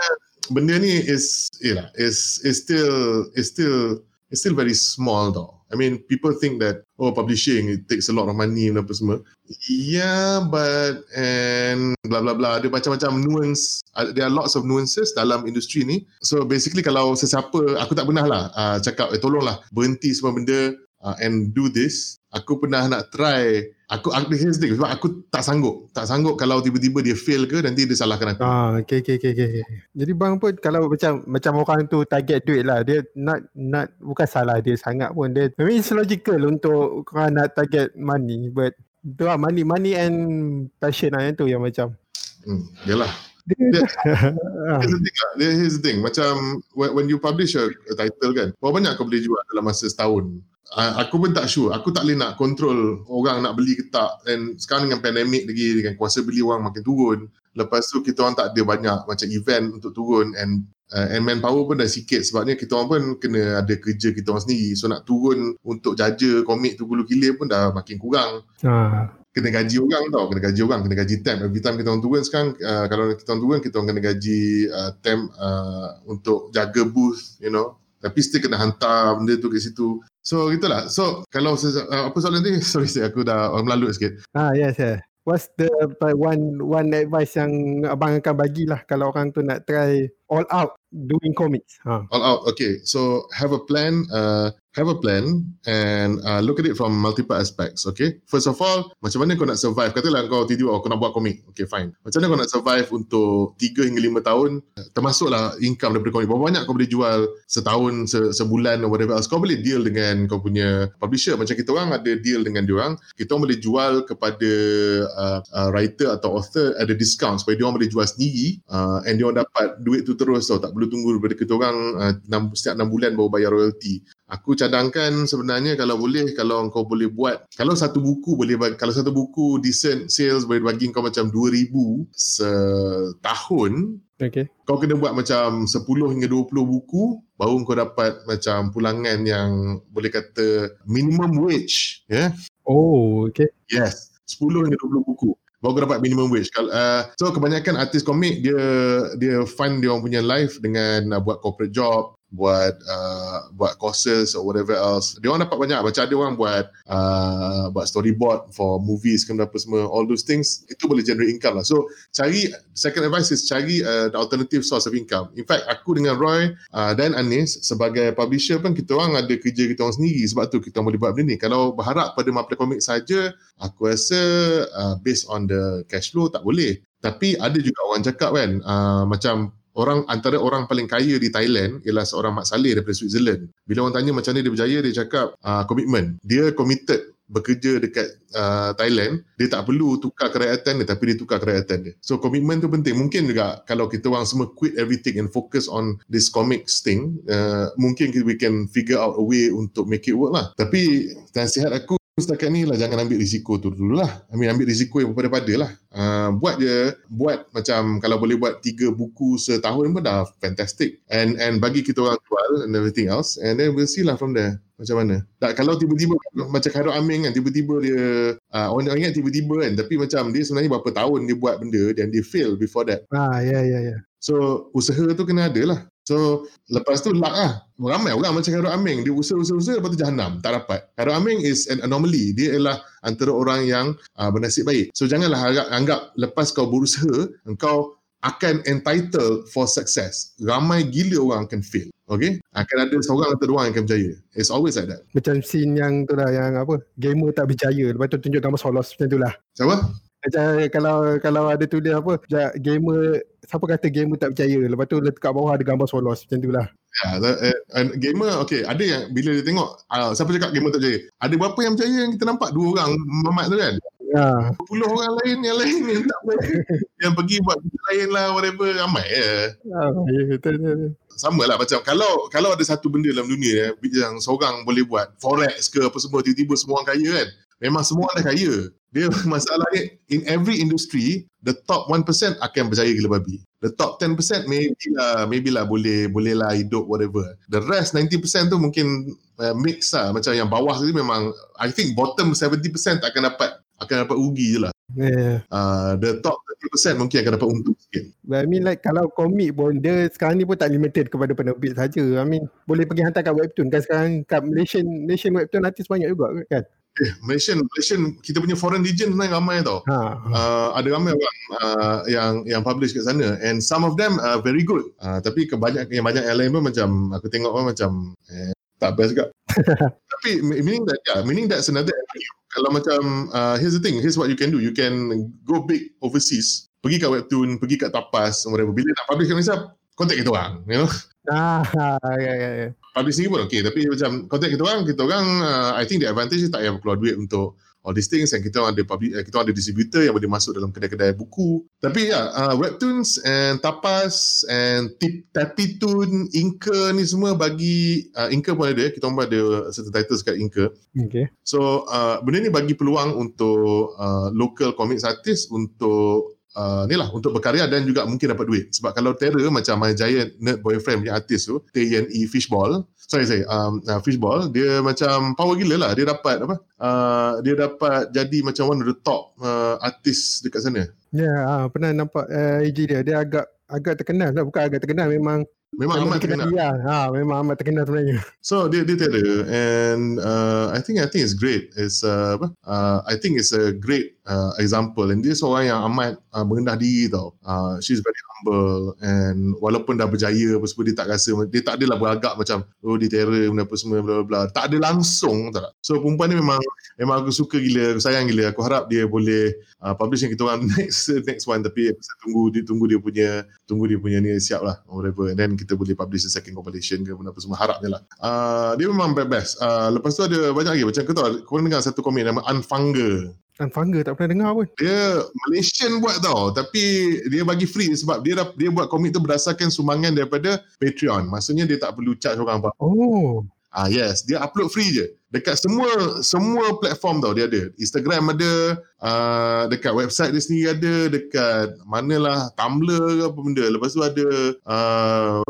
S2: benda ni is yeah is is still is still is still very small though. I mean, people think that oh, publishing it takes a lot of money dan apa semua. Yeah, but and blah blah blah. Ada macam-macam nuance. There are lots of nuances dalam industri ni. So basically, kalau sesiapa, aku tak pernah lah uh, cakap, eh tolonglah berhenti semua benda uh, and do this. Aku pernah nak try aku aku the sebab aku tak sanggup tak sanggup kalau tiba-tiba dia fail ke nanti dia salahkan aku
S1: ah okey okey okey okay. jadi bang pun kalau macam macam orang tu target duit lah dia not not bukan salah dia sangat pun dia I mean it's logical untuk kau nak target money but tu lah money money and passion lah yang tu yang macam
S2: hmm yalah Here's the thing lah. Here's the thing. Macam when you publish a, a title kan, berapa banyak kau boleh jual dalam masa setahun? Uh, aku pun tak sure. Aku tak boleh nak control orang nak beli ke tak. And sekarang dengan pandemik lagi, dengan kuasa beli orang makin turun. Lepas tu kita orang tak ada banyak macam event untuk turun and uh, and manpower pun dah sikit sebabnya kita orang pun kena ada kerja kita orang sendiri. So nak turun untuk jaja komik tu gulu gila pun dah makin kurang. Uh. Kena gaji orang tau, kena gaji orang, kena gaji temp. Every time kita orang turun sekarang, uh, kalau kita orang turun, kita orang kena gaji uh, temp uh, untuk jaga booth, you know. Tapi still kena hantar benda tu kat situ. So gitulah. So kalau uh, apa soalan ni? Sorry saya aku dah uh, melalut sikit.
S1: Ah yes yeah. What's the one one advice yang abang akan bagilah kalau orang tu nak try all out doing comics?
S2: Ha. All out. Okay. So have a plan. Uh, have a plan and uh, look at it from multiple aspects, okay? First of all, macam mana kau nak survive? Katalah kau tidur, oh, kau nak buat komik. Okay, fine. Macam mana kau nak survive untuk 3 hingga 5 tahun? Termasuklah income daripada komik. Berapa banyak kau boleh jual setahun, se- sebulan or whatever else? Kau boleh deal dengan kau punya publisher. Macam kita orang ada deal dengan diorang. Kita orang boleh jual kepada uh, uh, writer atau author ada discount supaya diorang boleh jual sendiri uh, and diorang dapat duit tu terus tau. Tak perlu tunggu daripada kita orang uh, 6, setiap 6 bulan baru bayar royalty. Aku cadangkan sebenarnya kalau boleh kalau kau boleh buat kalau satu buku boleh kalau satu buku decent sales boleh bagi kau macam 2000 setahun
S1: Okay.
S2: kau kena buat macam 10 hingga 20 buku baru kau dapat macam pulangan yang boleh kata minimum wage ya yeah?
S1: Oh, okay.
S2: yes 10 hingga 20 buku baru kau dapat minimum wage Kal- uh, so kebanyakan artis komik dia dia fund dia orang punya life dengan uh, buat corporate job buat uh, buat courses or whatever else. Dia orang dapat banyak. Macam ada orang buat uh, buat storyboard for movies kan apa semua. All those things itu boleh generate income lah. So cari second advice is cari uh, the alternative source of income. In fact aku dengan Roy uh, dan Anis sebagai publisher pun kita orang ada kerja kita orang sendiri sebab tu kita boleh buat benda ni. Kalau berharap pada Maple Comic saja aku rasa uh, based on the cash flow tak boleh. Tapi ada juga orang cakap kan uh, macam orang antara orang paling kaya di Thailand ialah seorang Mat Saleh daripada Switzerland. Bila orang tanya macam mana dia berjaya, dia cakap uh, komitmen. Dia committed bekerja dekat uh, Thailand, dia tak perlu tukar kerakyatan dia tapi dia tukar kerakyatan dia. So komitmen tu penting. Mungkin juga kalau kita orang semua quit everything and focus on this comics thing, uh, mungkin we can figure out a way untuk make it work lah. Tapi nasihat aku setakat ni lah jangan ambil risiko tu dulu lah. Ambil ambil risiko yang berpada-pada lah. Uh, buat je, buat macam kalau boleh buat tiga buku setahun pun dah fantastic. And and bagi kita orang jual and everything else. And then we'll see lah from there. Macam mana. Tak, kalau tiba-tiba macam Khairul Amin kan, tiba-tiba dia, uh, orang ingat tiba-tiba kan. Tapi macam dia sebenarnya berapa tahun dia buat benda dan dia fail before that.
S1: Ah, ya, ya, ya.
S2: So usaha tu kena ada lah. So lepas tu luck lah. Ramai orang macam Khairul Aming. Dia usaha-usaha lepas tu jahanam. Tak dapat. Khairul Aming is an anomaly. Dia ialah antara orang yang uh, bernasib baik. So janganlah harap, anggap lepas kau berusaha, engkau akan entitled for success. Ramai gila orang akan fail. Okay? Akan ada seorang atau dua orang yang akan berjaya. It's always like that.
S1: Macam scene yang tu lah, yang apa, gamer tak berjaya. Lepas tu tunjuk gambar solos macam tu lah.
S2: Siapa?
S1: Macam kalau kalau ada tulis apa, gamer, siapa kata gamer tak berjaya. Lepas tu letak kat bawah ada gambar solos macam tu lah.
S2: Ya, the- eh, and gamer, okay. Ada yang bila dia tengok, uh, siapa cakap gamer tak berjaya? Ada berapa yang berjaya yang kita nampak? Dua orang mamat tu kan?
S1: Ya,
S2: Puluh orang lain yang lain yang tak berjaya. yang pergi buat lain lah, whatever. Ramai ya.
S1: ya betul, betul, betul.
S2: sama lah macam kalau kalau ada satu benda dalam dunia eh, yang seorang boleh buat forex ke apa semua tiba-tiba semua orang kaya kan memang semua orang dah kaya. Dia masalahnya in every industry the top 1% akan berjaya gila babi the top 10% maybe lah maybe lah boleh boleh lah hidup whatever. The rest 90% tu mungkin uh, mix lah. Macam yang bawah tu memang I think bottom 70% tak akan dapat akan dapat rugi je lah.
S1: Yeah.
S2: uh, the top 30% mungkin akan dapat untung sikit.
S1: But I mean like kalau komik pun dia sekarang ni pun tak limited kepada penerbit saja. I mean boleh pergi hantar kat webtoon kan sekarang. Kat Malaysian Malaysian webtoon artis banyak juga kan.
S2: Eh Malaysian Malaysian kita punya foreign legend sebenarnya ramai tau.
S1: Ha.
S2: uh, ada ramai orang uh, yang yang publish kat sana. And some of them are very good. Uh, tapi kebanyakan yang banyak yang lain pun macam aku tengok pun macam eh, tak best juga. Tapi meaning that yeah, meaning that's another avenue. Kalau macam uh, here's the thing here's what you can do. You can go big overseas. Pergi kat webtoon pergi kat tapas whatever. Bila nak publish kat Malaysia contact kita orang you know?
S1: Ah, ya ya ya.
S2: Publish sendiri pun okay tapi macam contact kita orang kita orang uh, I think the advantage tak payah keluar duit untuk all these things yang kita orang ada public, uh, kita orang ada distributor yang boleh masuk dalam kedai-kedai buku tapi ya yeah, uh, webtoons and tapas and tip tapitoon inka ni semua bagi uh, inka pun ada kita orang pun ada certain titles kat inka
S1: Okay.
S2: So uh, benda ni bagi peluang untuk uh, local comics artist untuk uh, ni lah untuk berkarya dan juga mungkin dapat duit. Sebab kalau Terror macam My Giant Nerd Boyfriend punya artis tu, TNE Fishball, sorry sorry, um, uh, Fishball, dia macam power gila lah. Dia dapat apa? Uh, dia dapat jadi macam one of the top uh, artis dekat sana.
S1: Ya, ah, pernah nampak uh, IG dia. Dia agak agak terkenal lah. Bukan agak terkenal. Memang
S2: Memang amat terkenal.
S1: Dia. Ha, memang amat terkenal sebenarnya.
S2: So dia dia Terror and uh, I think I think it's great. It's uh, apa? Uh, I think it's a great uh, example and dia seorang yang amat uh, merendah diri tau. Uh, she's very humble and walaupun dah berjaya apa semua dia tak rasa dia tak adalah beragak macam oh dia terror benda apa semua bla bla bla. Tak ada langsung tak. So perempuan ni memang memang aku suka gila, aku sayang gila. Aku harap dia boleh uh, publish yang kita orang next next one tapi aku tunggu dia tunggu dia punya tunggu dia punya ni siap lah whatever and then kita boleh publish the second compilation ke apa semua harapnya lah. Uh, dia memang best. Uh, lepas tu ada banyak lagi macam kau tahu kau pernah dengar satu komik nama Unfunger.
S1: Dan Fanga tak pernah dengar pun.
S2: Dia Malaysian buat tau tapi dia bagi free sebab dia dia buat komik tu berdasarkan sumbangan daripada Patreon. Maksudnya dia tak perlu charge orang apa.
S1: Oh.
S2: Ah yes, dia upload free je. Dekat semua semua platform tau dia ada. Instagram ada, uh, dekat website dia sendiri ada, dekat manalah Tumblr ke apa benda. Lepas tu ada uh,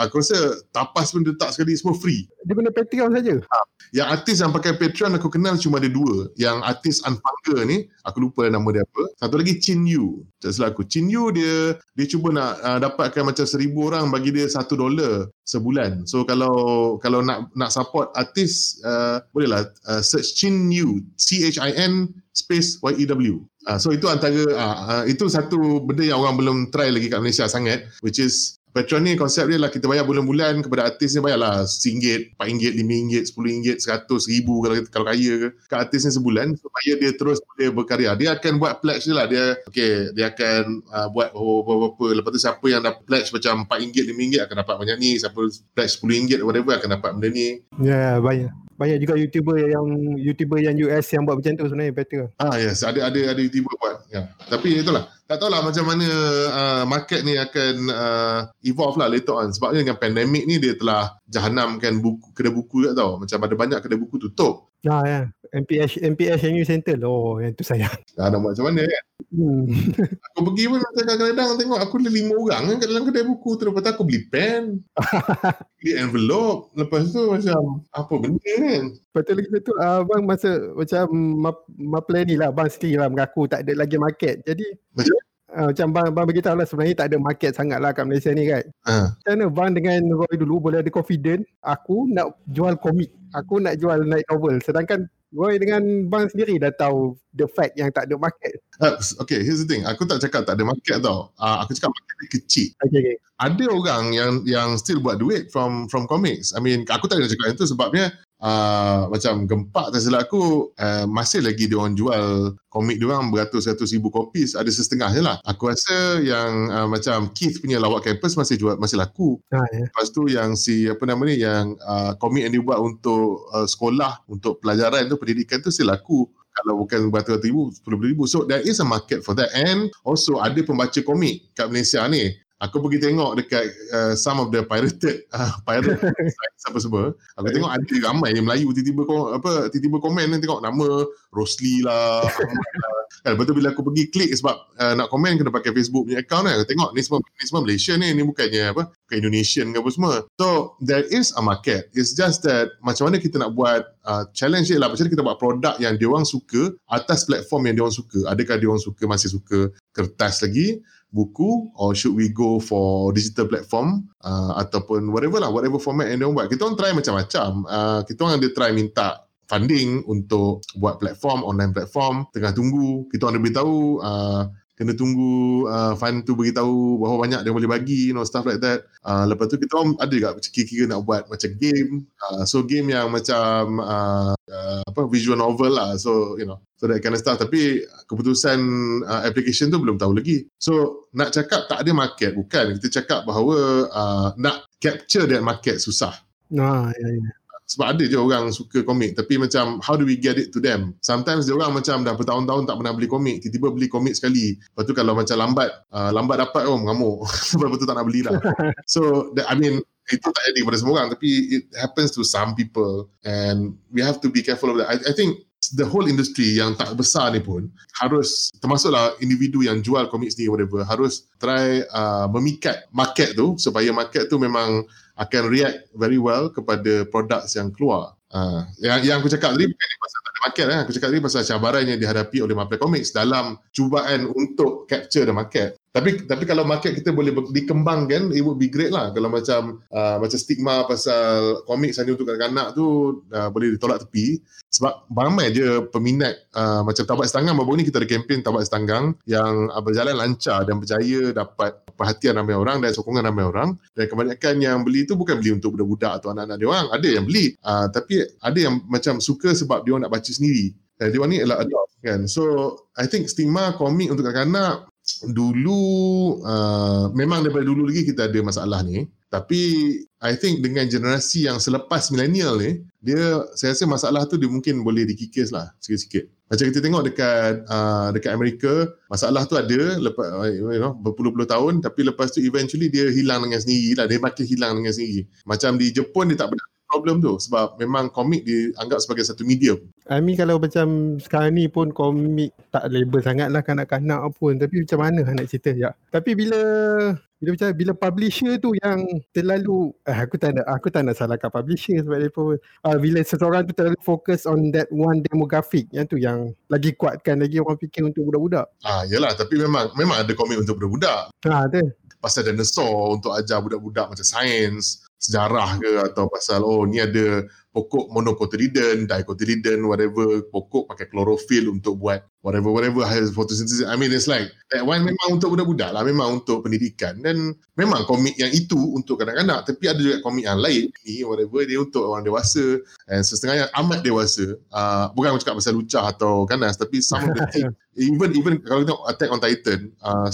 S2: aku rasa tapas pun tak sekali semua free.
S1: Dia guna Patreon saja. Ha.
S2: Yang artis yang pakai Patreon aku kenal cuma ada dua. Yang artis Unfunger ni, aku lupa nama dia apa. Satu lagi Chin Yu. Tak salah aku. Chin Yu dia dia cuba nak uh, dapatkan macam seribu orang bagi dia satu dolar sebulan. So kalau kalau nak nak support artis uh, bolehlah uh, search Chin Yu C H I N space Y E W. Uh, so itu antara uh, uh, itu satu benda yang orang belum try lagi kat Malaysia sangat which is Patreon ni konsep dia lah kita bayar bulan-bulan kepada artis ni bayarlah RM1, RM4, RM5, RM10, RM100, RM1000 kalau, kalau kaya ke. Kat artis ni sebulan supaya dia terus boleh berkarya. Dia akan buat pledge je lah. Dia, okay, dia akan uh, buat oh, apa-apa. Lepas tu siapa yang dapat pledge macam RM4, RM5 akan dapat banyak ni. Siapa pledge RM10, whatever akan dapat benda ni.
S1: Ya, yeah, banyak banyak juga youtuber yang youtuber yang US yang buat macam tu sebenarnya better.
S2: Ah yes, ada ada ada youtuber buat. Ya. Tapi itulah. Tak tahulah macam mana uh, market ni akan uh, evolve lah later on. Sebabnya dengan pandemik ni dia telah jahanamkan buku kedai buku tak tahu. Macam ada banyak kedai buku tutup.
S1: Ya ya. MPH MPH New Center oh yang tu sayang.
S2: Dah nak buat macam mana kan? Hmm. aku pergi pun kadang-kadang tengok aku ada lima orang kan kat dalam kedai buku tu lepas tu aku beli pen. beli envelope. Lepas tu macam apa benda kan?
S1: Betul lagi betul. Abang masa macam ma, ma plan ni lah. Abang sendiri lah mengaku tak ada lagi market. Jadi macam Uh, macam bang, bang beritahu lah sebenarnya tak ada market sangat lah kat Malaysia ni kan. Uh. Macam mana bang dengan Roy dulu boleh ada confident aku nak jual komik. Aku nak jual night novel. Sedangkan Roy dengan bang sendiri dah tahu the fact yang tak ada market.
S2: Uh, okay, here's the thing. Aku tak cakap tak ada market tau. Uh, aku cakap market ni kecil. Okay, okay. Ada orang yang yang still buat duit from from comics. I mean, aku tak nak cakap itu sebabnya uh, macam gempak tak silap aku uh, masih lagi dia orang jual komik dia orang beratus-ratus ribu kopi ada setengah je lah aku rasa yang uh, macam Keith punya lawak campus masih jual masih laku ha, ya. lepas tu yang si apa nama ni yang uh, komik yang dibuat untuk uh, sekolah untuk pelajaran tu pendidikan tu still laku kalau bukan beratus ribu, sepuluh ribu. So there is a market for that. And also ada pembaca komik kat Malaysia ni aku pergi tengok dekat uh, some of the pirated uh, pirate sites apa semua. Aku tengok ada ramai yang Melayu tiba-tiba apa tiba-tiba komen ni tengok nama Rosli lah, lah. kan betul bila aku pergi klik sebab uh, nak komen kena pakai Facebook punya account kan. Aku tengok ni semua ni semua Malaysia ni ni bukannya apa ke Indonesian ke apa semua. So there is a market. It's just that macam mana kita nak buat uh, challenge je lah. Macam mana kita buat produk yang dia orang suka atas platform yang dia orang suka. Adakah dia orang suka masih suka kertas lagi buku or should we go for digital platform uh, ataupun whatever lah whatever format yang dia buat. Kita orang try macam-macam. Uh, kita orang ada try minta funding untuk buat platform online platform. Tengah tunggu kita orang ada beritahu uh, kena tunggu uh, fund tu beritahu berapa banyak dia boleh bagi you know stuff like that. Uh, lepas tu kita orang ada juga kira-kira nak buat macam game. Uh, so game yang macam uh, uh, apa visual novel lah. So you know so that kind of stuff. Tapi keputusan uh, application tu belum tahu lagi. So nak cakap tak ada market bukan. Kita cakap bahawa uh, nak capture that market susah.
S1: Nah, ya, ya
S2: sebab ada je orang suka komik tapi macam how do we get it to them? Sometimes dia orang macam dah bertahun-tahun tak pernah beli komik tiba-tiba beli komik sekali. Lepas tu kalau macam lambat uh, lambat dapat oh mengamuk sebab betul tak nak beli lah so that, I mean itu tak jadi pada semua orang tapi it happens to some people. And we have to be careful of that. I, I think the whole industry yang tak besar ni pun harus termasuklah individu yang jual komik ni whatever harus try uh, memikat market tu supaya market tu memang akan react very well kepada produk yang keluar. Uh, yang, yang aku cakap tadi bukan pasal tak ada market. Eh. Aku cakap tadi pasal cabaran yang dihadapi oleh Maple Comics dalam cubaan untuk capture the market. Tapi tapi kalau market kita boleh dikembangkan, it would be great lah. Kalau macam uh, macam stigma pasal komik hanya untuk kanak-kanak tu uh, boleh ditolak tepi. Sebab ramai je peminat uh, macam Tabat Setanggang. Baru ni kita ada kempen Tabat Setanggang yang uh, berjalan lancar dan berjaya dapat perhatian ramai orang dan sokongan ramai orang. Dan kebanyakan yang beli tu bukan beli untuk budak-budak atau anak-anak dia orang. Ada yang beli. Uh, tapi ada yang macam suka sebab dia orang nak baca sendiri. Dan dia orang ni adalah adult kan. So I think stigma komik untuk kanak-kanak dulu uh, memang daripada dulu lagi kita ada masalah ni. Tapi I think dengan generasi yang selepas milenial ni dia saya rasa masalah tu dia mungkin boleh dikikis lah sikit-sikit. Macam kita tengok dekat uh, dekat Amerika masalah tu ada lepas you know berpuluh-puluh tahun tapi lepas tu eventually dia hilang dengan sendiri lah dia makin hilang dengan sendiri. Macam di Jepun dia tak pernah problem tu sebab memang komik dianggap sebagai satu medium.
S1: I mean kalau macam sekarang ni pun komik tak label sangat lah kanak-kanak pun tapi macam mana nak cerita ya. Tapi bila bila macam bila publisher tu yang terlalu eh, aku tak nak aku tak nak salahkan publisher sebab dia pun uh, bila seseorang tu terlalu fokus on that one demographic yang tu yang lagi kuatkan lagi orang fikir untuk budak-budak.
S2: Ah yalah tapi memang memang ada komik untuk budak-budak.
S1: Ha tu.
S2: Pasal dinosaur untuk ajar budak-budak macam sains, sejarah ke atau pasal oh ni ada pokok monocotyledon, dicotyledon, whatever, pokok pakai chlorophyll untuk buat whatever whatever has photosynthesis. I mean it's like that one memang untuk budak-budak lah, memang untuk pendidikan dan memang komik yang itu untuk kanak-kanak tapi ada juga komik yang lain ni whatever dia untuk orang dewasa and setengah yang amat dewasa. Uh, bukan aku cakap pasal lucah atau kanas tapi some of the thing, even even kalau kita Attack on Titan uh,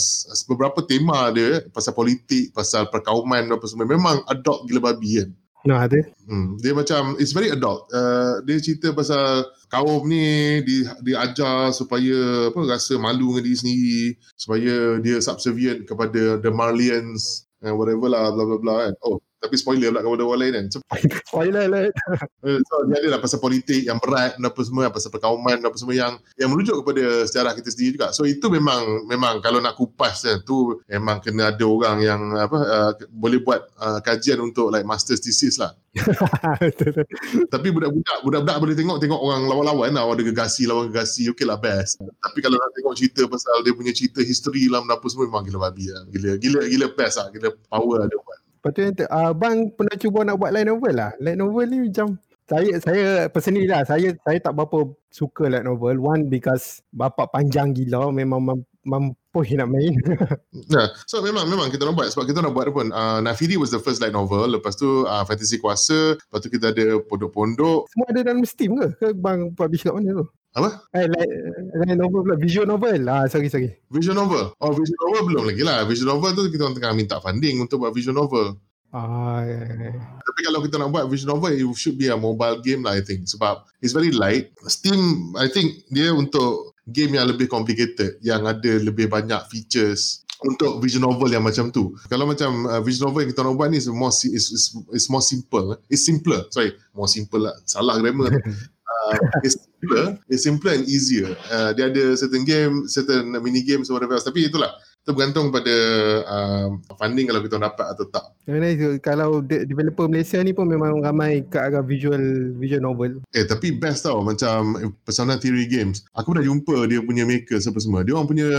S2: beberapa tema dia pasal politik, pasal perkauman apa semua memang adult gila babi kan.
S1: Nah, ada.
S2: Hmm, dia macam it's very adult. Uh, dia cerita pasal kaum ni di diajar supaya apa rasa malu dengan diri sendiri, supaya dia subservient kepada the Marlians and whatever lah bla bla bla kan. Oh, tapi spoiler pula kepada orang lain kan.
S1: spoiler lah.
S2: so, dia ada lah pasal politik yang berat dan apa semua, pasal perkauman dan apa semua yang yang merujuk kepada sejarah kita sendiri juga. So itu memang memang kalau nak kupas kan, tu memang kena ada orang yang apa uh, boleh buat uh, kajian untuk like master's thesis lah. tapi budak-budak budak-budak boleh tengok tengok orang lawan-lawan lah ada gegasi lawan gegasi okey lah best tapi kalau nak tengok cerita pasal dia punya cerita history lah apa semua memang gila babi lah gila gila gila best lah gila power lah dia buat
S1: Lepas tu yang tu, uh, Bang pernah cuba nak buat light novel lah. Light novel ni macam saya saya personally lah saya saya tak berapa suka light novel one because bapak panjang gila memang mampu nak main
S2: yeah. so memang memang kita nak buat sebab kita nak buat pun uh, Nafiri was the first light novel lepas tu uh, Fantasy Kuasa lepas tu kita ada Pondok-Pondok
S1: semua ada dalam Steam ke? ke bang publish kat mana tu?
S2: apa?
S1: Eh, light, light novel pula, visual novel. Ah, sorry, sorry.
S2: Visual novel? Oh, visual novel belum lagi lah. Visual novel tu kita orang tengah minta funding untuk buat visual novel.
S1: Ah, yeah, yeah.
S2: Tapi kalau kita nak buat visual novel, it should be a mobile game lah, I think. Sebab it's very light. Steam, I think dia untuk game yang lebih complicated, yang ada lebih banyak features untuk visual novel yang macam tu. Kalau macam uh, visual novel yang kita nak buat ni is more, is, is, is more simple. It's simpler. Sorry, more simple lah. Salah grammar. uh, it's simpler, it's simpler and easier. Uh, dia ada certain game, certain mini games or whatever else. Tapi itulah, itu bergantung pada uh, funding kalau kita dapat atau tak.
S1: Sebenarnya kalau de- developer Malaysia ni pun memang ramai ke arah visual visual novel.
S2: Eh tapi best tau macam Persona Theory Games. Aku pernah jumpa dia punya maker apa semua. Dia orang punya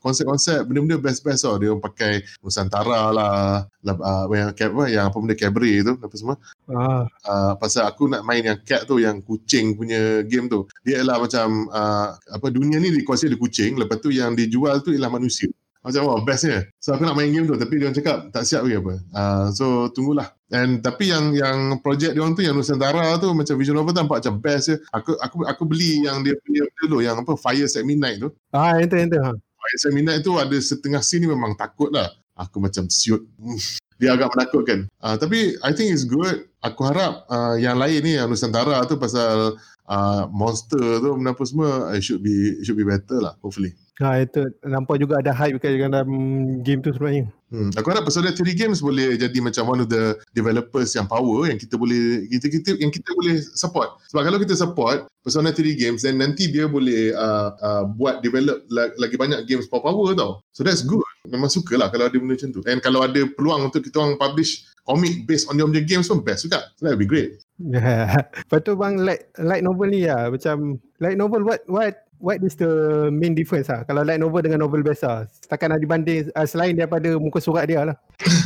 S2: konsep-konsep benda-benda best-best tau. Dia orang pakai Nusantara lah, uh, yang, apa, yang apa benda cabaret tu apa semua. Ah. Uh, pasal aku nak main yang cat tu yang kucing punya game tu. Dia ialah macam uh, apa dunia ni dikuasai oleh kucing lepas tu yang dijual tu ialah manusia. Macam wah bestnya. So aku nak main game tu tapi dia orang cakap tak siap ke apa. Uh, so tunggulah. And tapi yang yang projek dia orang tu yang Nusantara tu macam visual novel tu nampak macam best je. Aku aku aku beli yang dia punya dulu yang apa Fire Set Midnight tu.
S1: Ah itu itu ha.
S2: Fire Set Midnight tu ada setengah scene ni memang takut lah. Aku macam siut. dia agak menakutkan. Uh, tapi I think it's good. Aku harap uh, yang lain ni yang Nusantara tu pasal uh, monster tu apa semua it should be it should be better lah hopefully.
S1: Ha itu nampak juga ada hype kat dalam game tu sebenarnya.
S2: Hmm. Aku harap Persona 3 Games boleh jadi macam one of the developers yang power yang kita boleh kita kita yang kita boleh support. Sebab kalau kita support Persona 3 Games then nanti dia boleh uh, uh, buat develop lagi banyak games power power tau. So that's good. Memang suka lah kalau ada benda macam tu. And kalau ada peluang untuk kita orang publish comic based on dia punya games pun best juga. So that would be great.
S1: Lepas tu bang light, light novel ni lah macam light novel what what what is the main difference lah kalau light novel dengan novel biasa setakat nak dibanding uh, selain daripada muka surat dia lah.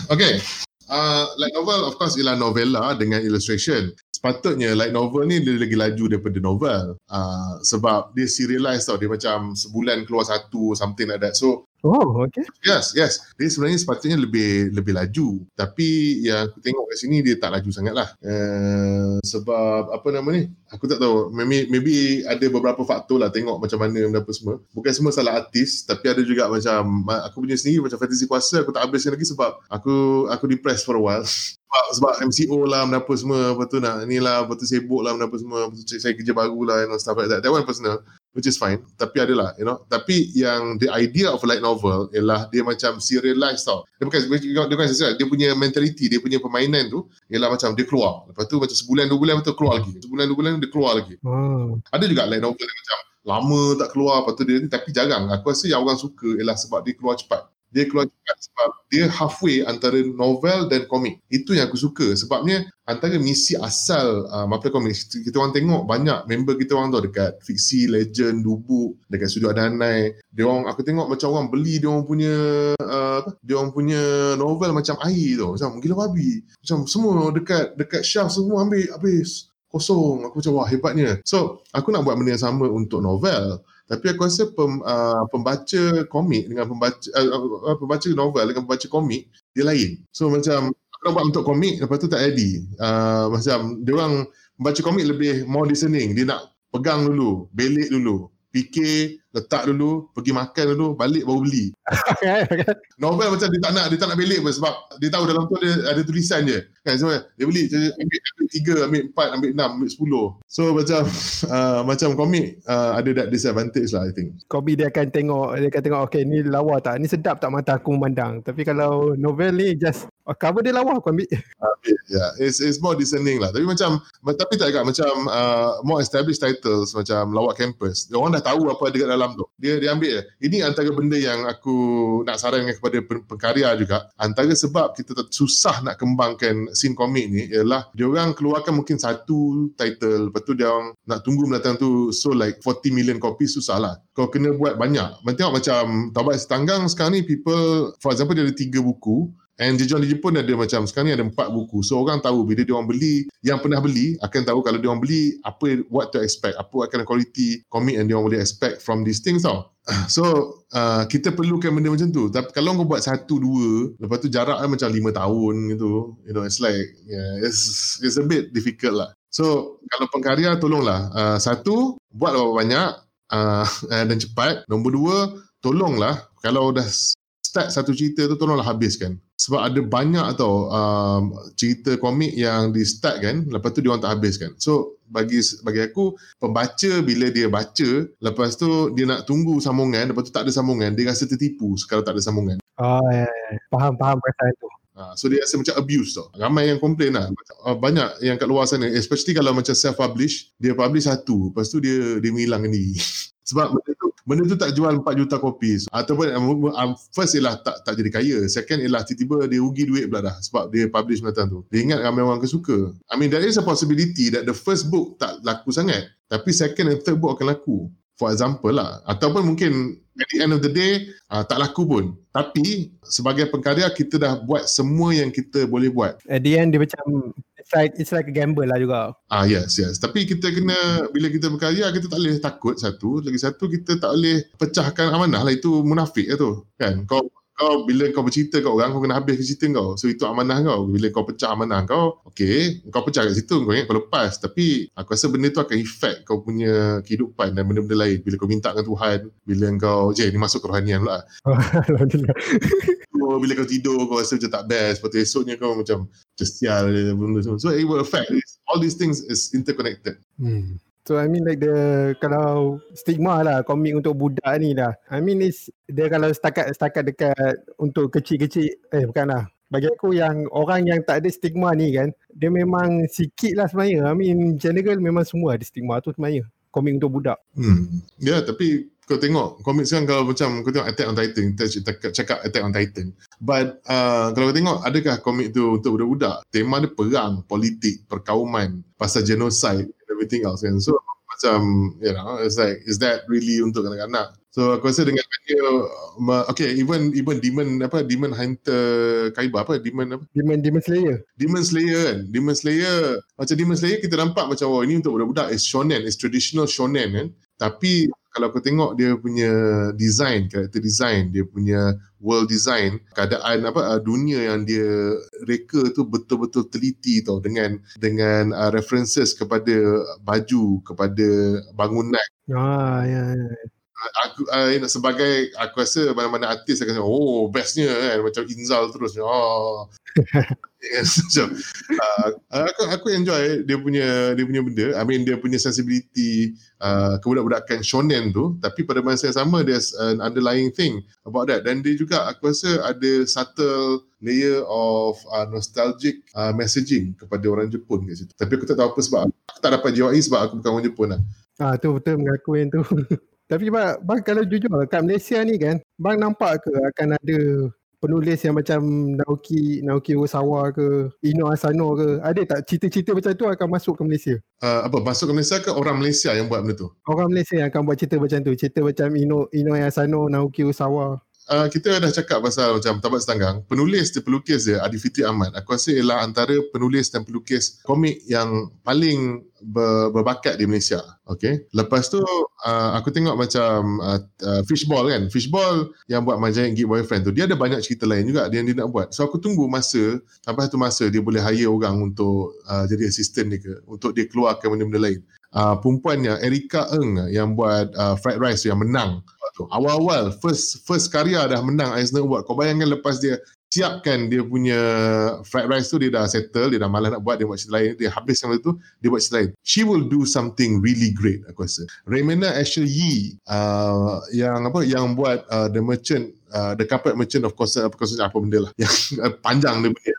S2: Okay. Uh, light novel of course ialah novella dengan illustration sepatutnya light novel ni dia lagi laju daripada novel uh, sebab dia serialize tau dia macam sebulan keluar satu something like that so
S1: Oh, okay.
S2: Yes, yes. Dia sebenarnya sepatutnya lebih lebih laju. Tapi yang aku tengok kat sini dia tak laju sangat lah. Uh, sebab apa nama ni? Aku tak tahu. Maybe, maybe ada beberapa faktor lah tengok macam mana apa semua. Bukan semua salah artis. Tapi ada juga macam aku punya sendiri macam Fantasy Kuasa aku tak habiskan lagi sebab aku aku depressed for a while. sebab, sebab MCO lah apa semua. Lepas tu nak ni lah. Lepas tu sibuk lah apa semua. Lepas tu saya kerja baru lah and stuff like that. That one personal. which is fine tapi adalah you know tapi yang the idea of a light novel ialah dia macam serialized tau dia bukan dia bukan serial dia punya mentality dia punya permainan tu ialah macam dia keluar lepas tu macam sebulan dua bulan betul keluar lagi sebulan dua bulan dia keluar lagi hmm. ada juga light novel yang macam lama tak keluar lepas tu dia ni tapi jarang aku rasa yang orang suka ialah sebab dia keluar cepat dia keluar cepat sebab dia halfway antara novel dan komik. Itu yang aku suka sebabnya antara misi asal uh, Marvel Comics kita orang tengok banyak member kita orang tu dekat fiksi, legend, dubuk, dekat studio Adanai. Dia orang aku tengok macam orang beli dia orang punya uh, apa? Dia orang punya novel macam air tu. Macam gila babi. Macam semua dekat dekat shelf semua ambil habis kosong. Aku macam wah hebatnya. So aku nak buat benda yang sama untuk novel. Tapi aku rasa pem, uh, pembaca komik dengan pembaca uh, pembaca novel dengan pembaca komik dia lain. So macam aku buat untuk komik lepas tu tak ready. Uh, macam dia orang membaca komik lebih more discerning. Dia nak pegang dulu, belik dulu, fikir letak dulu, pergi makan dulu, balik baru beli. Novel macam dia tak nak, dia tak nak belik pun sebab dia tahu dalam tu ada, ada tulisan je. Kan, so, dia beli, dia ambil, ambil tiga, ambil empat, ambil enam, ambil sepuluh. So macam uh, macam komik uh, ada that disadvantage lah I think.
S1: Komik dia akan tengok, dia akan tengok, okay ni lawa tak? Ni sedap tak mata aku memandang? Tapi kalau novel ni just oh, cover dia lawa aku ambil.
S2: Uh, yeah, it's, it's more discerning lah. Tapi macam, tapi tak agak macam uh, more established titles macam Lawak Campus. Orang dah tahu apa ada kat dalam dalam tu. Dia dia ambil Ini antara benda yang aku nak sarankan kepada pengkarya juga. Antara sebab kita susah nak kembangkan scene komik ni ialah dia orang keluarkan mungkin satu title lepas tu dia orang nak tunggu mendatang tu so like 40 million copy susah lah. Kau kena buat banyak. Tengok macam Taubat Setanggang sekarang ni people for example dia ada tiga buku And Jejuan di Jepun ada macam sekarang ni ada empat buku. So orang tahu bila dia orang beli, yang pernah beli akan tahu kalau dia orang beli apa what to expect, apa akan quality komik yang dia orang boleh expect from these things tau. So uh, kita perlukan benda macam tu. Tapi kalau kau buat satu dua, lepas tu jarak macam lima tahun gitu, you know it's like yeah, it's it's a bit difficult lah. So kalau pengkarya tolonglah uh, satu buat banyak uh, dan cepat. Nombor dua tolonglah kalau dah start satu cerita tu tolonglah habiskan sebab ada banyak tau um, cerita komik yang di start kan lepas tu dia orang tak habis kan so bagi bagi aku pembaca bila dia baca lepas tu dia nak tunggu sambungan lepas tu tak ada sambungan dia rasa tertipu kalau tak ada sambungan
S1: oh ya, ya. faham faham perasaan tu
S2: Ha, so dia rasa macam abuse tau. Ramai yang komplain lah. Uh, banyak yang kat luar sana. Especially kalau macam self-publish. Dia publish satu. Lepas tu dia dia menghilangkan diri. Sebab benda tu benda tu tak jual 4 juta kopi. Ataupun um, um, first ialah tak tak jadi kaya. Second ialah tiba-tiba dia rugi duit pula dah sebab dia publish macam tu. Dia ingat ramai orang kesuka I mean there is a possibility that the first book tak laku sangat. Tapi second and third book akan laku. For example lah. Ataupun mungkin at the end of the day uh, tak laku pun. Tapi sebagai pengkarya kita dah buat semua yang kita boleh buat.
S1: At the end dia macam it's like it's like a gamble lah juga.
S2: Ah yes yes. Tapi kita kena bila kita berkarya kita tak boleh takut satu, lagi satu kita tak boleh pecahkan amanah lah itu munafik lah tu. Kan? Kau kau bila kau bercerita kat orang kau kena habis cerita kau. So itu amanah kau. Bila kau pecah amanah kau, okey, kau pecah kat situ kau ingat kau lepas. Tapi aku rasa benda tu akan efek kau punya kehidupan dan benda-benda lain. Bila kau minta dengan Tuhan, bila kau, je ni masuk kerohanian pula. Alhamdulillah. Oh, bila kau tidur kau rasa macam tak best lepas tu esoknya kau macam sial benda so it will affect all these things is interconnected hmm.
S1: So I mean like the kalau stigma lah komik untuk budak ni lah. I mean is dia kalau setakat setakat dekat untuk kecil-kecil eh bukan lah. Bagi aku yang orang yang tak ada stigma ni kan dia memang sikit lah sebenarnya. I mean general memang semua ada stigma tu sebenarnya. Komik untuk budak.
S2: Hmm. Ya yeah, tapi kau tengok komik sekarang kalau macam kau tengok Attack on Titan kita cakap Attack on Titan. But uh, kalau kau tengok adakah komik tu untuk budak-budak? Tema dia perang politik perkauman pasal genocide and everything else kan? So macam you know it's like is that really untuk kanak-kanak? So aku rasa dengan dia okay even even demon apa demon hunter kaiba apa demon apa?
S1: Demon demon slayer.
S2: Demon slayer kan? Demon slayer macam demon slayer kita nampak macam oh ini untuk budak-budak. Is shonen is traditional shonen kan tapi kalau kau tengok dia punya design, character design, dia punya world design, keadaan apa uh, dunia yang dia reka tu betul-betul teliti tau dengan dengan uh, references kepada baju, kepada bangunan.
S1: Ah ya. ya.
S2: Aku uh, sebagai aku rasa mana-mana artis akan oh bestnya kan macam Inzal terus oh so, uh, aku aku enjoy dia punya dia punya benda. I mean dia punya sensibility uh, kebudak-budakan shonen tu. Tapi pada masa yang sama there's an underlying thing about that. Dan dia juga aku rasa ada subtle layer of uh, nostalgic uh, messaging kepada orang Jepun kat situ. Tapi aku tak tahu apa sebab aku tak dapat jiwai sebab aku bukan orang Jepun lah.
S1: Ah tu betul mengakuin tu. Tapi bang, bang kalau jujur kat Malaysia ni kan, bang nampak ke akan ada penulis yang macam Naoki Naoki Osawa ke Ino Asano ke? Ada tak cerita-cerita macam tu akan masuk ke Malaysia?
S2: Uh, apa masuk ke Malaysia ke orang Malaysia yang buat benda tu?
S1: Orang Malaysia yang akan buat cerita macam tu. Cerita macam Ino Ino Asano Naoki Osawa
S2: Uh, kita dah cakap pasal macam Tabat Setanggang. Penulis dia, pelukis dia, Adi Fitri Ahmad. Aku rasa ialah antara penulis dan pelukis komik yang paling ber, berbakat di Malaysia. Okay. Lepas tu, uh, aku tengok macam uh, uh, Fishball kan. Fishball yang buat Giant Geek Boyfriend tu, dia ada banyak cerita lain juga yang dia nak buat. So, aku tunggu masa, sampai satu masa dia boleh hire orang untuk uh, jadi assistant dia ke. Untuk dia keluarkan benda-benda lain. Uh, perempuan yang Erika Eng yang buat uh, Fried Rice yang menang tu. Awal-awal first first karya dah menang Eisner Award. Kau bayangkan lepas dia siapkan dia punya fried rice tu dia dah settle, dia dah malas nak buat, dia buat cerita lain, dia habis sama tu, dia buat cerita lain. She will do something really great aku rasa. Raymond Ashley Yee uh, yang apa yang buat uh, The Merchant uh, The Carpet Merchant of course apa course apa benda lah yang uh, panjang dia punya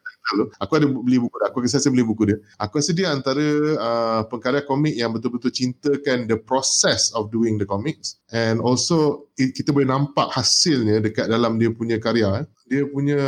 S2: Aku ada beli buku dia. Aku rasa saya beli buku dia. Aku rasa dia antara uh, pengkarya komik yang betul-betul cintakan the process of doing the comics. And also, it, kita boleh nampak hasilnya dekat dalam dia punya karya. Eh. Dia punya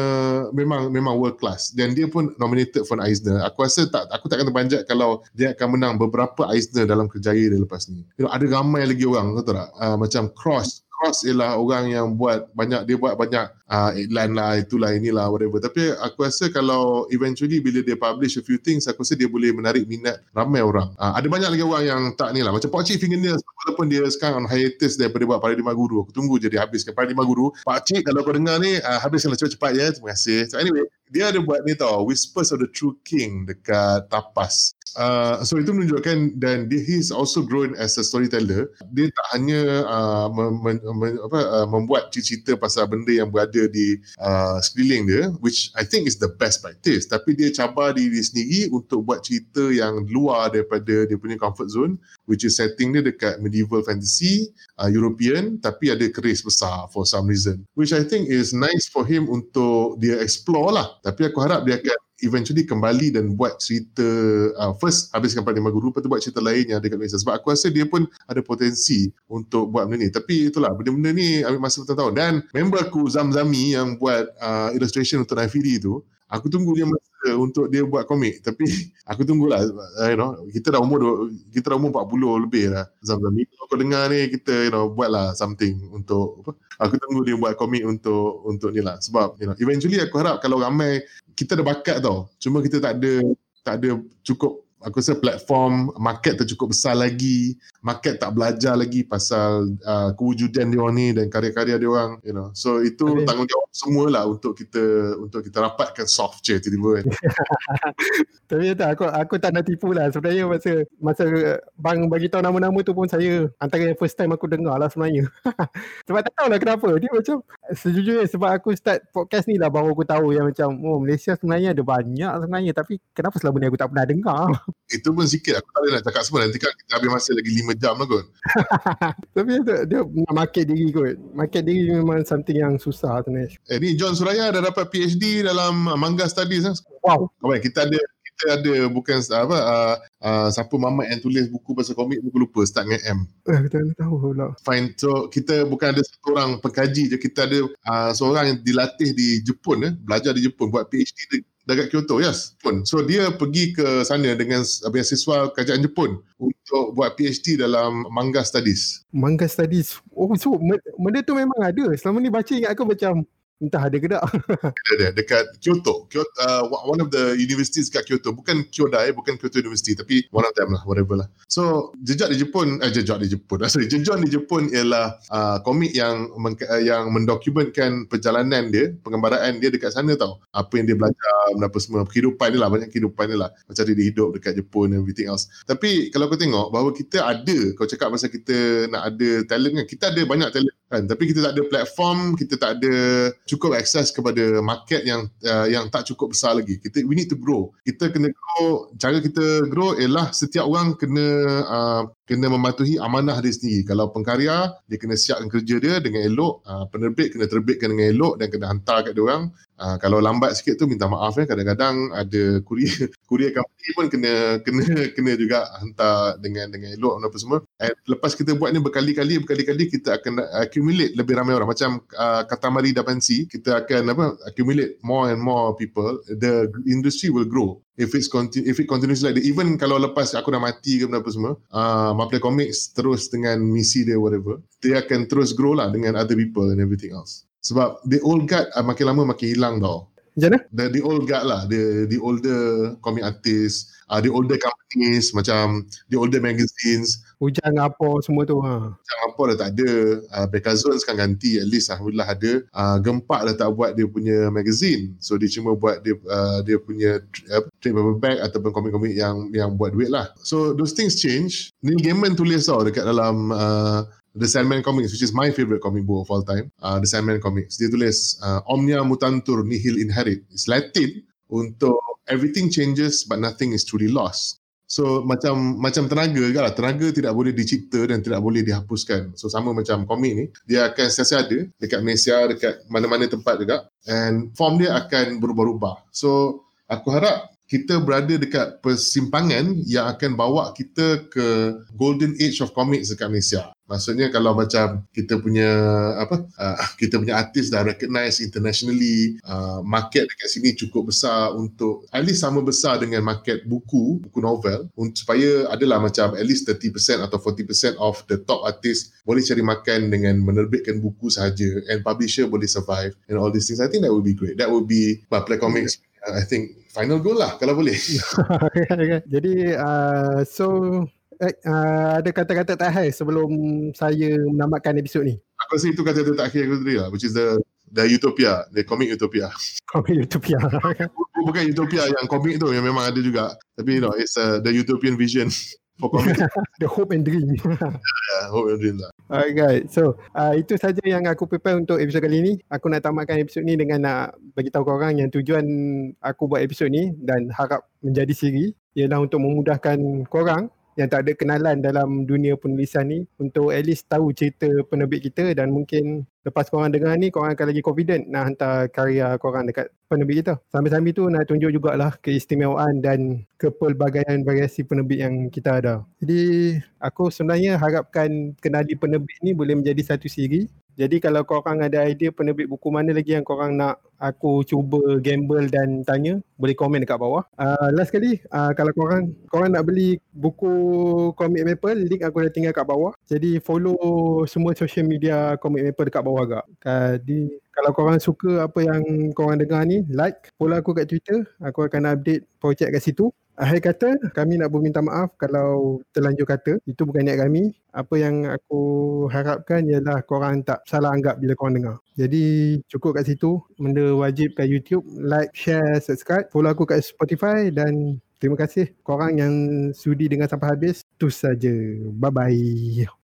S2: memang memang world class. Dan dia pun nominated for an Eisner. Aku rasa tak aku takkan terpanjat kalau dia akan menang beberapa Eisner dalam kerjaya dia lepas ni. You know, ada ramai lagi orang, tahu tak? Uh, macam Cross Cross ialah orang yang buat banyak dia buat banyak uh, iklan lah itulah inilah whatever. Tapi aku rasa kalau eventually bila dia publish a few things aku rasa dia boleh menarik minat ramai orang. Uh, ada banyak lagi orang yang tak ni lah. Macam Pak Cik Fingernails walaupun dia sekarang on hiatus daripada buat Paradigma Guru. Aku tunggu je dia habiskan Paradigma Guru. Pak Cik kalau kau dengar ni uh, habiskanlah cepat-cepat ya. Terima kasih. So anyway dia ada buat ni tau Whispers of the True King dekat Tapas. Uh, so itu menunjukkan dan dia, he is also grown as a storyteller. Dia tak hanya uh, mem, mem, apa, uh, membuat cerita pasal benda yang berada di uh, sekeliling dia, which I think is the best practice. Tapi dia cabar diri sendiri untuk buat cerita yang luar daripada dia punya comfort zone, which is setting dia dekat medieval fantasy, uh, European, tapi ada keris besar for some reason. Which I think is nice for him untuk dia explore lah. Tapi aku harap dia akan eventually kembali dan buat cerita uh, first habiskan Lima Guru lepas tu buat cerita lain yang ada kat Malaysia. Sebab aku rasa dia pun ada potensi untuk buat benda ni. Tapi itulah benda-benda ni ambil masa bertahun-tahun. Dan member aku Zamzami yang buat uh, illustration untuk Nafiri tu aku tunggu dia masa untuk dia buat komik. Tapi aku tunggulah you know kita dah umur kita dah umur 40 lebih lah Zamzami. Kalau kau dengar ni kita you know buatlah something untuk apa? Aku tunggu dia buat komik untuk untuk ni lah. Sebab you know eventually aku harap kalau ramai kita ada bakat tau. Cuma kita tak ada tak ada cukup aku rasa platform market tu cukup besar lagi. Market tak belajar lagi pasal uh, kewujudan dia orang ni dan karya-karya dia orang you know. So itu Amin. tanggungjawab semualah untuk kita untuk kita rapatkan soft chair tiba-tiba kan.
S1: Tapi tak aku aku tak nak tipu lah. Sebenarnya masa masa bang bagi tahu nama-nama tu pun saya antara yang first time aku dengar lah sebenarnya. Sebab tak tahu lah kenapa. Dia macam sejujurnya sebab aku start podcast ni lah baru aku tahu yang macam oh Malaysia sebenarnya ada banyak sebenarnya. Tapi kenapa selama ni aku tak pernah dengar
S2: itu pun sikit. Aku tak boleh nak cakap semua. Nanti kan kita habis masa lagi 5 jam lah kot.
S1: Tapi dia, dia nak market diri kot. Market diri memang something yang susah sebenarnya
S2: eh ni John Suraya dah dapat PhD dalam manga studies kan?
S1: wow.
S2: Okay, kita ada kita ada bukan apa uh, uh, siapa mama yang tulis buku pasal komik buku lupa start dengan M.
S1: Eh kita tak tahu pula.
S2: Fine. So kita bukan ada satu orang pengkaji je. Kita ada uh, seorang yang dilatih di Jepun eh. Belajar di Jepun buat PhD di dekat Kyoto, yes. Pun. So dia pergi ke sana dengan beasiswa kerajaan Jepun untuk buat PhD dalam manga studies.
S1: Manga studies. Oh, so benda tu memang ada. Selama ni baca ingat aku macam entah ada ke tak.
S2: Ada, ada. Dekat Kyoto. Kyoto uh, one of the universities kat Kyoto. Bukan Kyodai, bukan Kyoto University. Tapi one of them lah, whatever lah. So, jejak di Jepun, eh jejak di Jepun. Sorry, jejon di Jepun ialah uh, komik yang men- uh, yang mendokumentkan perjalanan dia, pengembaraan dia dekat sana tau. Apa yang dia belajar, apa semua. Kehidupan dia lah, banyak kehidupan dia lah. Macam dia hidup dekat Jepun and everything else. Tapi kalau kau tengok bahawa kita ada, kau cakap pasal kita nak ada talent kan. Kita ada banyak talent kan? Tapi kita tak ada platform kita tak ada cukup akses kepada market yang uh, yang tak cukup besar lagi. Kita we need to grow. Kita kena grow cara kita grow ialah setiap orang kena uh, kena mematuhi amanah dia sendiri. Kalau pengkarya dia kena siapkan kerja dia dengan elok uh, penerbit kena terbitkan dengan elok dan kena hantar kat dia orang. Uh, kalau lambat sikit tu minta maaf ya kadang-kadang ada courier courier company pun kena kena kena juga hantar dengan dengan elok apa semua. And lepas kita buat ni berkali-kali berkali-kali kita akan accumulate lebih ramai orang. Macam uh, Katamari Dapansi kita akan apa accumulate more and more people. The industry will grow if it's continue if it continues like that even kalau lepas aku dah mati ke apa semua uh, Maple Comics terus dengan misi dia whatever dia akan terus grow lah dengan other people and everything else sebab the old guard uh, makin lama makin hilang tau.
S1: Macam mana?
S2: The, the old guard lah. The, the older comic artist, uh, the older companies, macam the older magazines.
S1: Hujan apa semua tu. Ha.
S2: Hujan apa dah tak ada. Uh, Bekazon sekarang ganti at least Alhamdulillah ada. Uh, Gempak dah tak buat dia punya magazine. So dia cuma buat dia uh, dia punya uh, trade paperback ataupun komik-komik yang yang buat duit lah. So those things change. Neil Gaiman tulis tau dekat dalam uh, The Sandman Comics, which is my favorite comic book of all time, uh, The Sandman Comics. Dia tulis, uh, Omnia mutantur nihil inherit. It's Latin untuk everything changes but nothing is truly lost. So macam macam tenaga juga lah. Tenaga tidak boleh dicipta dan tidak boleh dihapuskan. So sama macam komik ni, dia akan sentiasa ada dekat Malaysia, dekat mana-mana tempat juga. And form dia akan berubah-ubah. So aku harap kita berada dekat persimpangan yang akan bawa kita ke golden age of comics dekat Malaysia. Maksudnya kalau macam kita punya apa uh, kita punya artis dah recognize internationally, uh, market dekat sini cukup besar untuk at least sama besar dengan market buku, buku novel supaya adalah macam at least 30% atau 40% of the top artist boleh cari makan dengan menerbitkan buku sahaja and publisher boleh survive and all these things. I think that would be great. That would be Play Comics I think final goal lah kalau boleh.
S1: Jadi uh, so eh, uh, ada kata-kata terakhir sebelum saya menamatkan episod ni.
S2: Aku rasa itu kata-kata terakhir aku tadi lah which is the the utopia, the comic utopia.
S1: Comic utopia.
S2: Bukan utopia yang komik tu yang memang ada juga. Tapi you know, it's uh, the utopian vision for
S1: the hope and dream.
S2: yeah, hope and dream lah.
S1: Alright, so uh, itu saja yang aku prepare untuk episod kali ni. Aku nak tamatkan episod ni dengan nak bagi tahu korang yang tujuan aku buat episod ni dan harap menjadi siri ialah untuk memudahkan korang yang tak ada kenalan dalam dunia penulisan ni untuk at least tahu cerita penerbit kita dan mungkin lepas korang dengar ni korang akan lagi confident nak hantar karya korang dekat penerbit kita. Sambil-sambil tu nak tunjuk jugalah keistimewaan dan kepelbagaian variasi penerbit yang kita ada. Jadi aku sebenarnya harapkan kenali penerbit ni boleh menjadi satu siri jadi kalau korang ada idea penerbit buku mana lagi yang korang nak aku cuba gamble dan tanya, boleh komen dekat bawah. Uh, last kali, uh, kalau korang korang nak beli buku Comic Maple, link aku dah tinggal kat bawah. Jadi follow semua social media Comic Maple dekat bawah agak. Jadi kalau korang suka apa yang korang dengar ni, like, follow aku kat Twitter. Aku akan update projek kat situ. Akhir kata, kami nak berminta maaf kalau terlanjur kata. Itu bukan niat kami. Apa yang aku harapkan ialah korang tak salah anggap bila korang dengar. Jadi cukup kat situ. Benda wajib kat YouTube. Like, share, subscribe. Follow aku kat Spotify dan terima kasih korang yang sudi dengar sampai habis. Itu saja. Bye-bye.